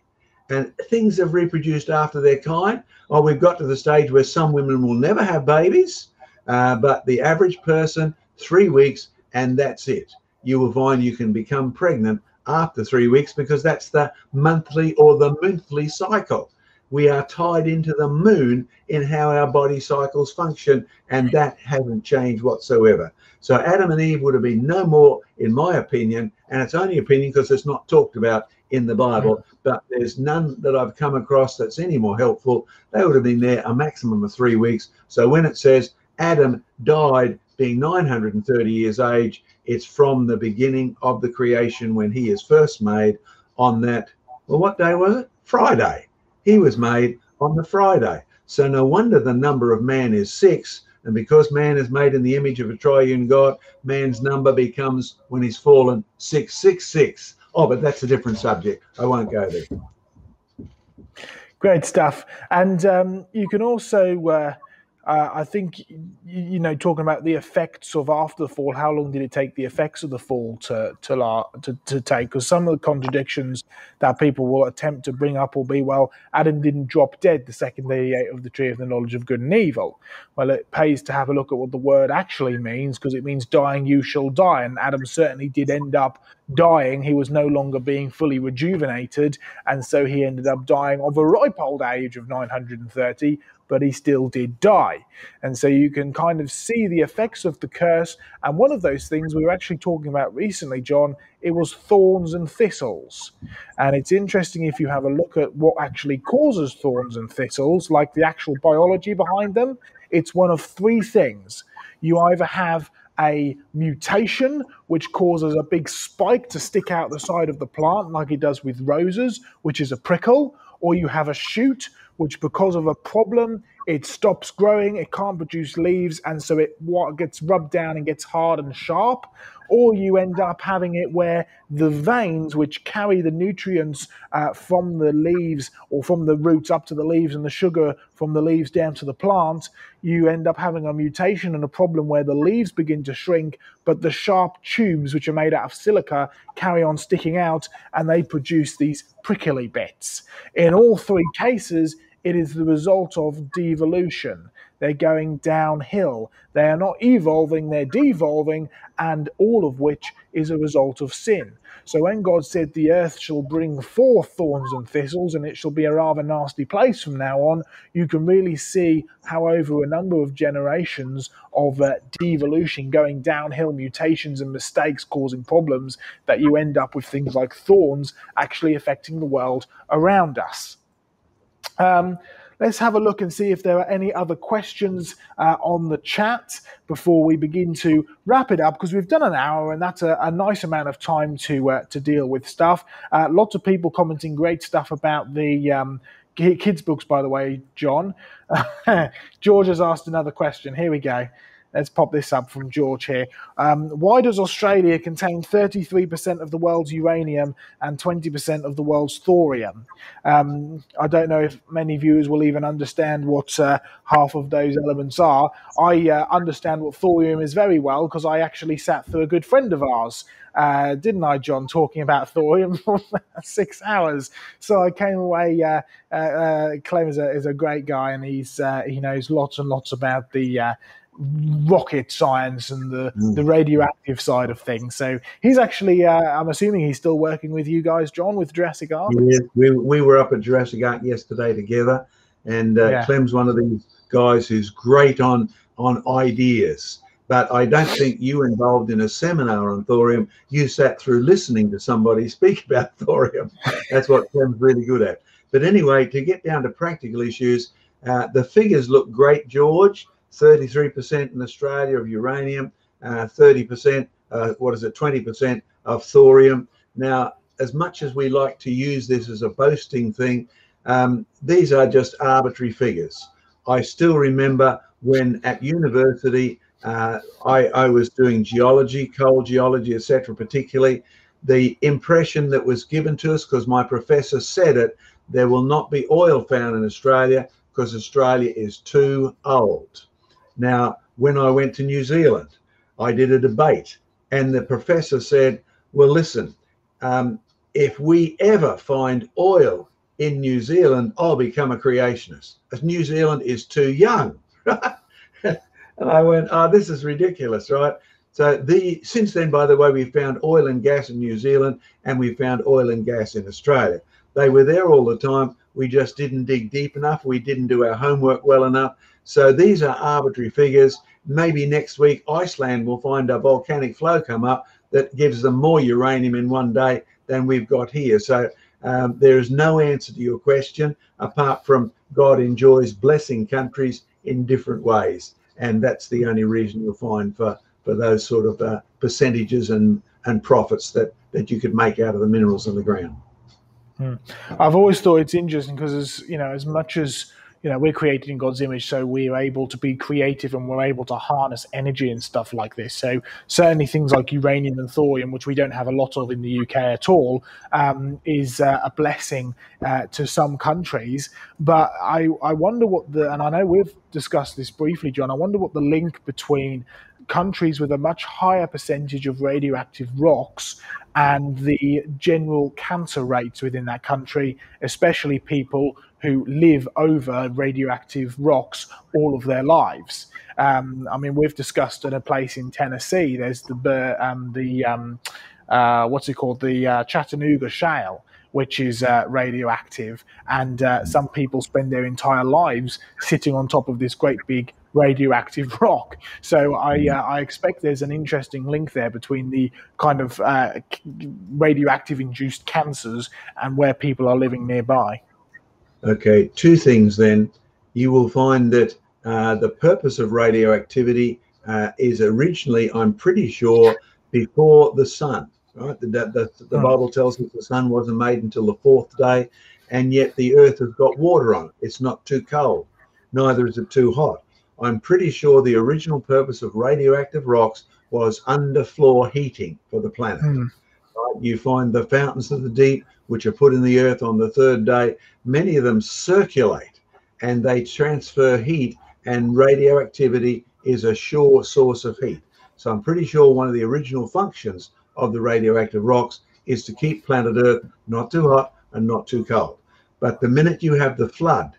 And things have reproduced after their kind. Oh, we've got to the stage where some women will never have babies, uh, but the average person, three weeks, and that's it. You will find you can become pregnant after three weeks because that's the monthly or the monthly cycle. We are tied into the moon in how our body cycles function, and that hasn't changed whatsoever. So Adam and Eve would have been no more, in my opinion, and it's only opinion because it's not talked about in the Bible, but there's none that I've come across that's any more helpful. They would have been there a maximum of three weeks. So when it says Adam died being 930 years age, it's from the beginning of the creation when he is first made on that. Well, what day was it? Friday. He was made on the Friday. So no wonder the number of man is six and because man is made in the image of a triune God, man's number becomes, when he's fallen, 666. Oh, but that's a different subject. I won't go there. Great stuff. And um, you can also uh, uh, I think you know talking about the effects of after the fall. How long did it take the effects of the fall to to to, to take? Because some of the contradictions that people will attempt to bring up will be, well, Adam didn't drop dead the second day he ate of the tree of the knowledge of good and evil. Well, it pays to have a look at what the word actually means because it means dying you shall die, and Adam certainly did end up dying. He was no longer being fully rejuvenated, and so he ended up dying of a ripe old age of 930 but he still did die. And so you can kind of see the effects of the curse. And one of those things we were actually talking about recently, John, it was thorns and thistles. And it's interesting if you have a look at what actually causes thorns and thistles, like the actual biology behind them, it's one of three things. You either have a mutation which causes a big spike to stick out the side of the plant, like it does with roses, which is a prickle, or you have a shoot which because of a problem it stops growing it can't produce leaves and so it gets rubbed down and gets hard and sharp. Or you end up having it where the veins which carry the nutrients uh, from the leaves or from the roots up to the leaves and the sugar from the leaves down to the plant you end up having a mutation and a problem where the leaves begin to shrink but the sharp tubes which are made out of silica carry on sticking out and they produce these prickly bits. In all three cases it is the result of devolution. They're going downhill. They are not evolving, they're devolving, and all of which is a result of sin. So when God said the earth shall bring forth thorns and thistles, and it shall be a rather nasty place from now on, you can really see how over a number of generations of uh, devolution, going downhill, mutations and mistakes causing problems, that you end up with things like thorns actually affecting the world around us. Um, let's have a look and see if there are any other questions uh, on the chat before we begin to wrap it up because we've done an hour and that's a, a nice amount of time to uh, to deal with stuff. Uh, lots of people commenting great stuff about the um, kids books, by the way, John. George has asked another question. Here we go. Let's pop this up from George here. Um, why does Australia contain 33% of the world's uranium and 20% of the world's thorium? Um, I don't know if many viewers will even understand what uh, half of those elements are. I uh, understand what thorium is very well because I actually sat through a good friend of ours. Uh, didn't I, John, talking about thorium for six hours? So I came away. Uh, uh, uh, Clem is a, is a great guy, and he's uh, he knows lots and lots about the uh, rocket science and the, mm. the radioactive side of things. So he's actually, uh, I'm assuming he's still working with you guys, John, with Jurassic Ark. Yeah, we, we were up at Jurassic Ark yesterday together, and uh, yeah. Clem's one of these guys who's great on on ideas. But I don't think you involved in a seminar on thorium. You sat through listening to somebody speak about thorium. That's what Clem's really good at. But anyway, to get down to practical issues, uh, the figures look great, George. 33% in Australia of uranium, uh, 30%, uh, what is it, 20% of thorium. Now, as much as we like to use this as a boasting thing, um, these are just arbitrary figures. I still remember when at university uh, I, I, was doing geology, coal geology, etc., particularly the impression that was given to us because my professor said it there will not be oil found in Australia because Australia is too old. Now, when I went to New Zealand, I did a debate, and the professor said, Well, listen, um, if we ever find oil in New Zealand, I'll become a creationist. New Zealand is too young. and I went, Oh, this is ridiculous, right? So the since then, by the way, we found oil and gas in New Zealand and we found oil and gas in Australia. They were there all the time. We just didn't dig deep enough. We didn't do our homework well enough. So these are arbitrary figures. Maybe next week Iceland will find a volcanic flow come up that gives them more uranium in one day than we've got here. So um, there is no answer to your question apart from God enjoys blessing countries in different ways. And that's the only reason you'll find for, for those sort of uh, percentages and, and profits that, that you could make out of the minerals in the ground. Hmm. I've always thought it's interesting because, as you know, as much as you know we're created in God's image, so we're able to be creative and we're able to harness energy and stuff like this. So certainly things like uranium and thorium, which we don't have a lot of in the UK at all, um, is uh, a blessing uh, to some countries. But I I wonder what the and I know we've discussed this briefly, John. I wonder what the link between countries with a much higher percentage of radioactive rocks and the general cancer rates within that country, especially people who live over radioactive rocks all of their lives. Um, I mean, we've discussed at a place in Tennessee. There's the um, the um, uh, what's it called? The uh, Chattanooga Shale, which is uh, radioactive, and uh, some people spend their entire lives sitting on top of this great big radioactive rock. So I, mm. uh, I expect there's an interesting link there between the kind of uh, radioactive induced cancers and where people are living nearby. Okay, two things then. You will find that uh, the purpose of radioactivity uh, is originally, I'm pretty sure, before the sun. Right, the, the, the, hmm. Bible tells us the sun wasn't made until the fourth day, and yet the earth has got water on it. It's not too cold, neither is it too hot. I'm pretty sure the original purpose of radioactive rocks was underfloor heating for the planet. Mm. Right? You find the fountains of the deep, which are put in the earth on the third day, many of them circulate and they transfer heat, and radioactivity is a sure source of heat. So I'm pretty sure one of the original functions of the radioactive rocks is to keep planet Earth not too hot and not too cold. But the minute you have the flood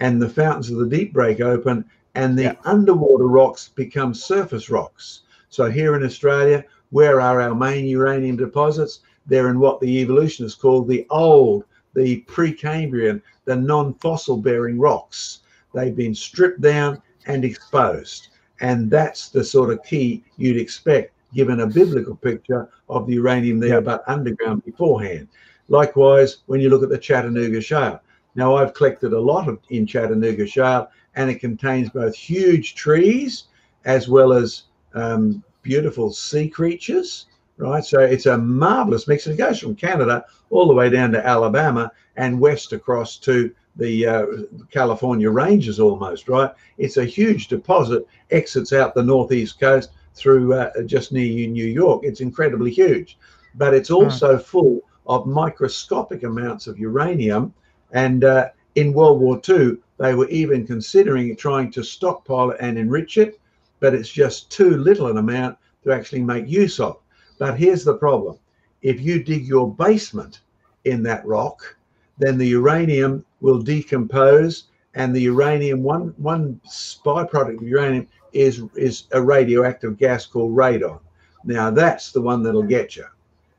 and the fountains of the deep break open and the yeah. underwater rocks become surface rocks. So here in Australia, where are our main uranium deposits? They're in what the evolutionists call the old, the Precambrian, the non-fossil bearing rocks. They've been stripped down and exposed. And that's the sort of key you'd expect given a biblical picture of the uranium there, but underground beforehand. Likewise, when you look at the Chattanooga Shale. Now, I've collected a lot of in Chattanooga Shale, and it contains both huge trees as well as um, beautiful sea creatures, right? So it's a marvelous mix. It goes from Canada all the way down to Alabama and west across to the uh, California ranges almost, right? It's a huge deposit, exits out the northeast coast through uh, just near New York. It's incredibly huge, but it's hmm. also full of microscopic amounts of uranium. And uh, in World War II, they were even considering trying to stockpile it and enrich it, but it's just too little an amount to actually make use of. But here's the problem if you dig your basement in that rock, then the uranium will decompose, and the uranium one one byproduct of uranium is is a radioactive gas called radon. Now that's the one that'll get you,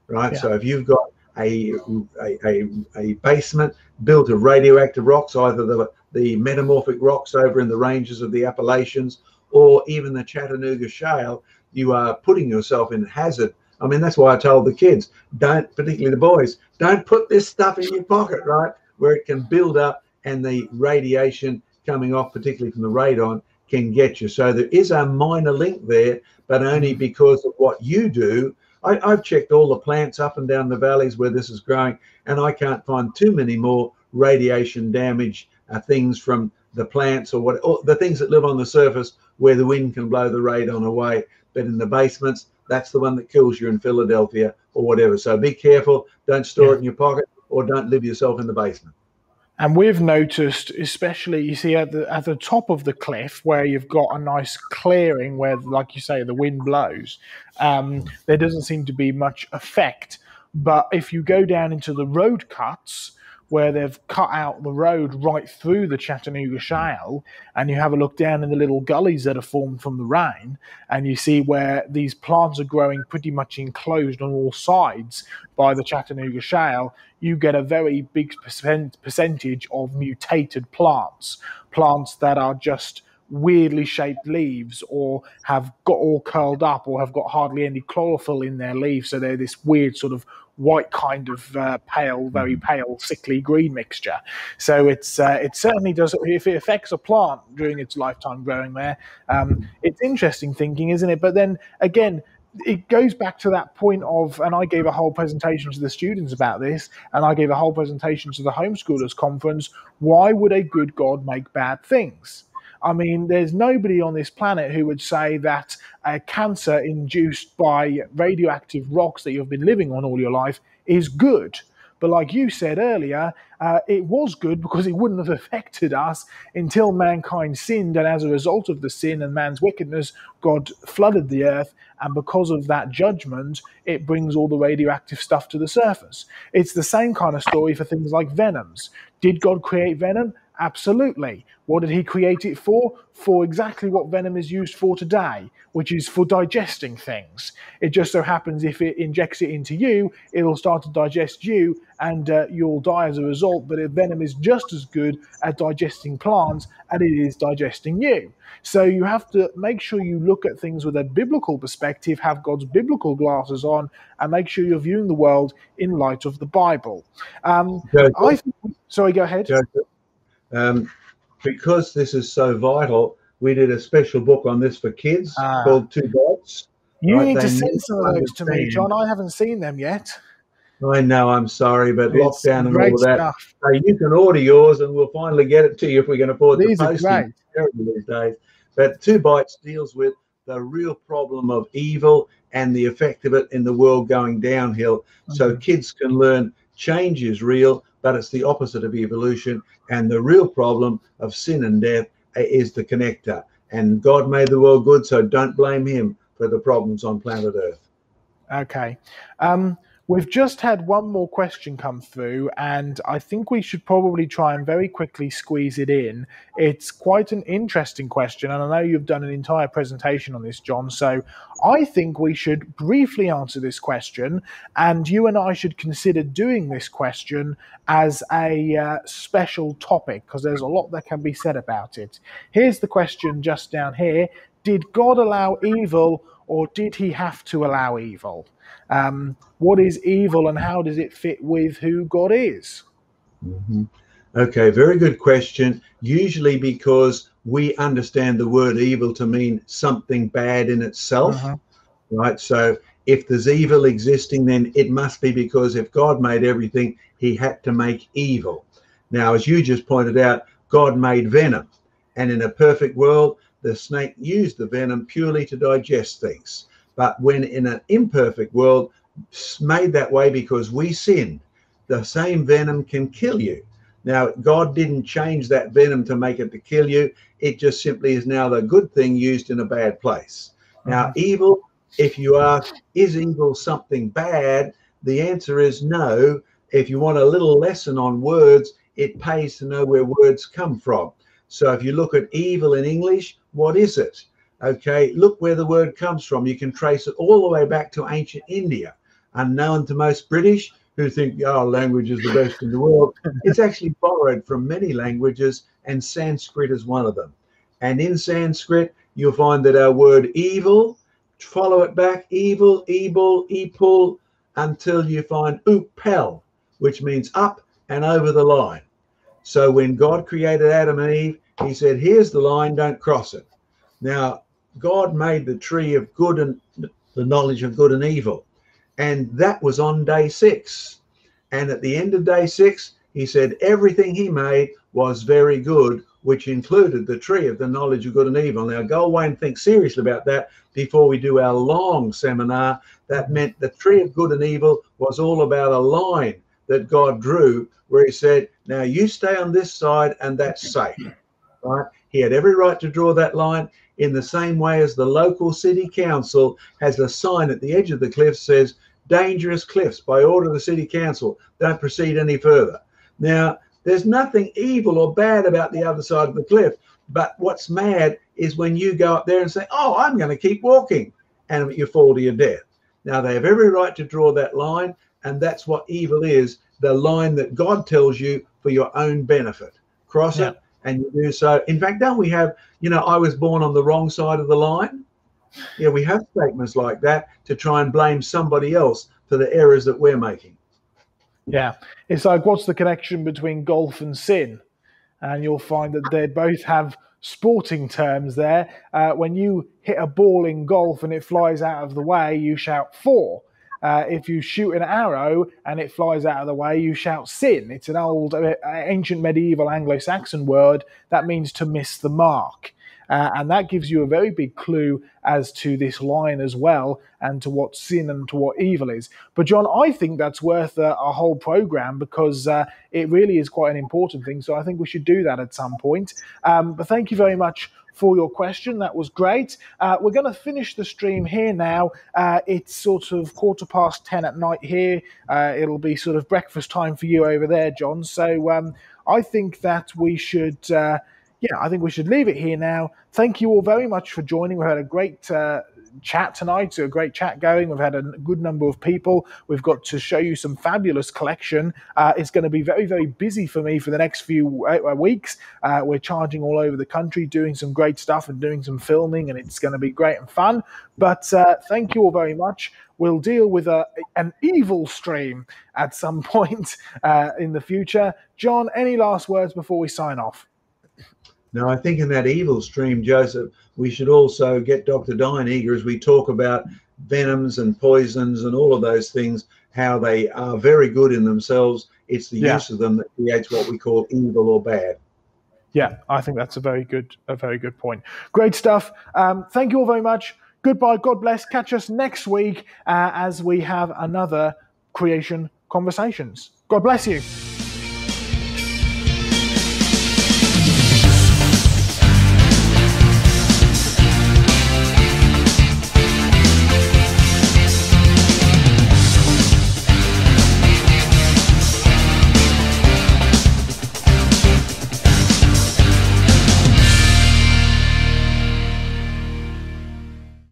right? Yeah. So if you've got a, a, a, basement built of radioactive rocks, either the the metamorphic rocks over in the ranges of the Appalachians, or even the Chattanooga Shale, you are putting yourself in hazard. I mean, that's why I told the kids, don't, particularly the boys, don't put this stuff in your pocket, right? Where it can build up and the radiation coming off, particularly from the radon, can get you. So there is a minor link there, but only because of what you do. I, have checked all the plants up and down the valleys where this is growing, and I can't find too many more radiation damage uh, things from the plants or what or the things that live on the surface where the wind can blow the radon away. But in the basements, that's the one that kills you in Philadelphia or whatever. So be careful. Don't store yeah. it in your pocket or don't live yourself in the basement. And we've noticed, especially you see at the at the top of the cliff where you've got a nice clearing where, like you say, the wind blows. Um, there doesn't seem to be much effect. But if you go down into the road cuts, where they've cut out the road right through the Chattanooga Shale, and you have a look down in the little gullies that are formed from the rain, and you see where these plants are growing pretty much enclosed on all sides by the Chattanooga Shale, you get a very big percent, percentage of mutated plants, plants that are just weirdly shaped leaves or have got all curled up or have got hardly any chlorophyll in their leaves. So they're this weird sort of white kind of uh, pale, very mm-hmm. pale, sickly green mixture. So it's uh, it certainly does. If it affects a plant during its lifetime growing there, um, it's interesting thinking, isn't it? But then again, it goes back to that point of, and I gave a whole presentation to the students about this, and I gave a whole presentation to the homeschoolers conference. Why would a good God make bad things? I mean, there's nobody on this planet who would say that a cancer induced by radioactive rocks that you've been living on all your life is good. But like you said earlier, uh, it was good because it wouldn't have affected us until mankind sinned. And as a result of the sin and man's wickedness, God flooded the earth. And because of that judgment, it brings all the radioactive stuff to the surface. It's the same kind of story for things like venoms. Did God create venom? Absolutely. What did he create it for? For exactly what venom is used for today, which is for digesting things. It just so happens if it injects it into you, it'll start to digest you and uh, you'll die as a result. But venom is just as good at digesting plants as it is digesting you. So you have to make sure you look at things with a biblical perspective, have God's biblical glasses on, and make sure you're viewing the world in light of the Bible. Um, I think, sorry, go ahead. Um, because this is so vital, we did a special book on this for kids ah. called Two Bites. You right? need they to send some of those to me, John. I haven't seen them yet. I know, I'm sorry, but it's lockdown and all that. So you can order yours and we'll finally get it to you if we can afford These the posting. These days. But Two Bites deals with the real problem of evil and the effect of it in the world going downhill. Mm-hmm. So kids can learn change is real, but it's the opposite of evolution. And the real problem of sin and death is the connector. And God made the world good, so don't blame Him for the problems on planet Earth. Okay. Um, We've just had one more question come through, and I think we should probably try and very quickly squeeze it in. It's quite an interesting question, and I know you've done an entire presentation on this, John. So I think we should briefly answer this question, and you and I should consider doing this question as a uh, special topic because there's a lot that can be said about it. Here's the question just down here Did God allow evil, or did he have to allow evil? Um, what is evil and how does it fit with who God is? Mm-hmm. Okay, very good question. Usually because we understand the word evil to mean something bad in itself, uh-huh. right? So if there's evil existing, then it must be because if God made everything, he had to make evil. Now, as you just pointed out, God made venom. And in a perfect world, the snake used the venom purely to digest things. But when in an imperfect world, made that way because we sinned, the same venom can kill you. Now, God didn't change that venom to make it to kill you. It just simply is now the good thing used in a bad place. Now, mm-hmm. evil, if you ask, is evil something bad? The answer is no. If you want a little lesson on words, it pays to know where words come from. So if you look at evil in English, what is it? Okay, look where the word comes from. You can trace it all the way back to ancient India, unknown to most British who think our oh, language is the best in the world. It's actually borrowed from many languages, and Sanskrit is one of them. And in Sanskrit, you'll find that our word evil, follow it back, evil, evil, epul, until you find upel, which means up and over the line. So when God created Adam and Eve, he said, Here's the line, don't cross it. Now, God made the tree of good and the knowledge of good and evil. And that was on day six. And at the end of day six, he said everything he made was very good, which included the tree of the knowledge of good and evil. Now, go away and think seriously about that before we do our long seminar. That meant the tree of good and evil was all about a line that God drew where he said, Now you stay on this side and that's safe. Right? He had every right to draw that line in the same way as the local city council has a sign at the edge of the cliff says dangerous cliffs by order of the city council. Don't proceed any further. Now there's nothing evil or bad about the other side of the cliff but what's mad is when you go up there and say oh i'm going to keep walking and you fall to your death. Now they have every right to draw that line and that's what evil is the line that god tells you for your own benefit. Cross yeah. it and you do so. In fact, don't we have, you know, I was born on the wrong side of the line? Yeah, we have statements like that to try and blame somebody else for the errors that we're making. Yeah. It's like, what's the connection between golf and sin? And you'll find that they both have sporting terms there. Uh, when you hit a ball in golf and it flies out of the way, you shout four. Uh, if you shoot an arrow and it flies out of the way, you shout sin. It's an old, uh, ancient medieval Anglo Saxon word that means to miss the mark. Uh, and that gives you a very big clue as to this line as well and to what sin and to what evil is. But, John, I think that's worth a, a whole program because uh, it really is quite an important thing. So I think we should do that at some point. Um, but thank you very much for your question. That was great. Uh, we're going to finish the stream here now. Uh, it's sort of quarter past 10 at night here. Uh, it'll be sort of breakfast time for you over there, John. So um, I think that we should. Uh, yeah, I think we should leave it here now. Thank you all very much for joining. We had a great uh, chat tonight. So a great chat going. We've had a good number of people. We've got to show you some fabulous collection. Uh, it's going to be very, very busy for me for the next few uh, weeks. Uh, we're charging all over the country, doing some great stuff and doing some filming, and it's going to be great and fun. But uh, thank you all very much. We'll deal with a, an evil stream at some point uh, in the future. John, any last words before we sign off? Now, I think in that evil stream, Joseph, we should also get Dr. Diane Eager as we talk about venoms and poisons and all of those things, how they are very good in themselves. It's the yeah. use of them that creates what we call evil or bad. Yeah, I think that's a very good, a very good point. Great stuff. Um, thank you all very much. Goodbye. God bless. Catch us next week uh, as we have another creation conversations. God bless you.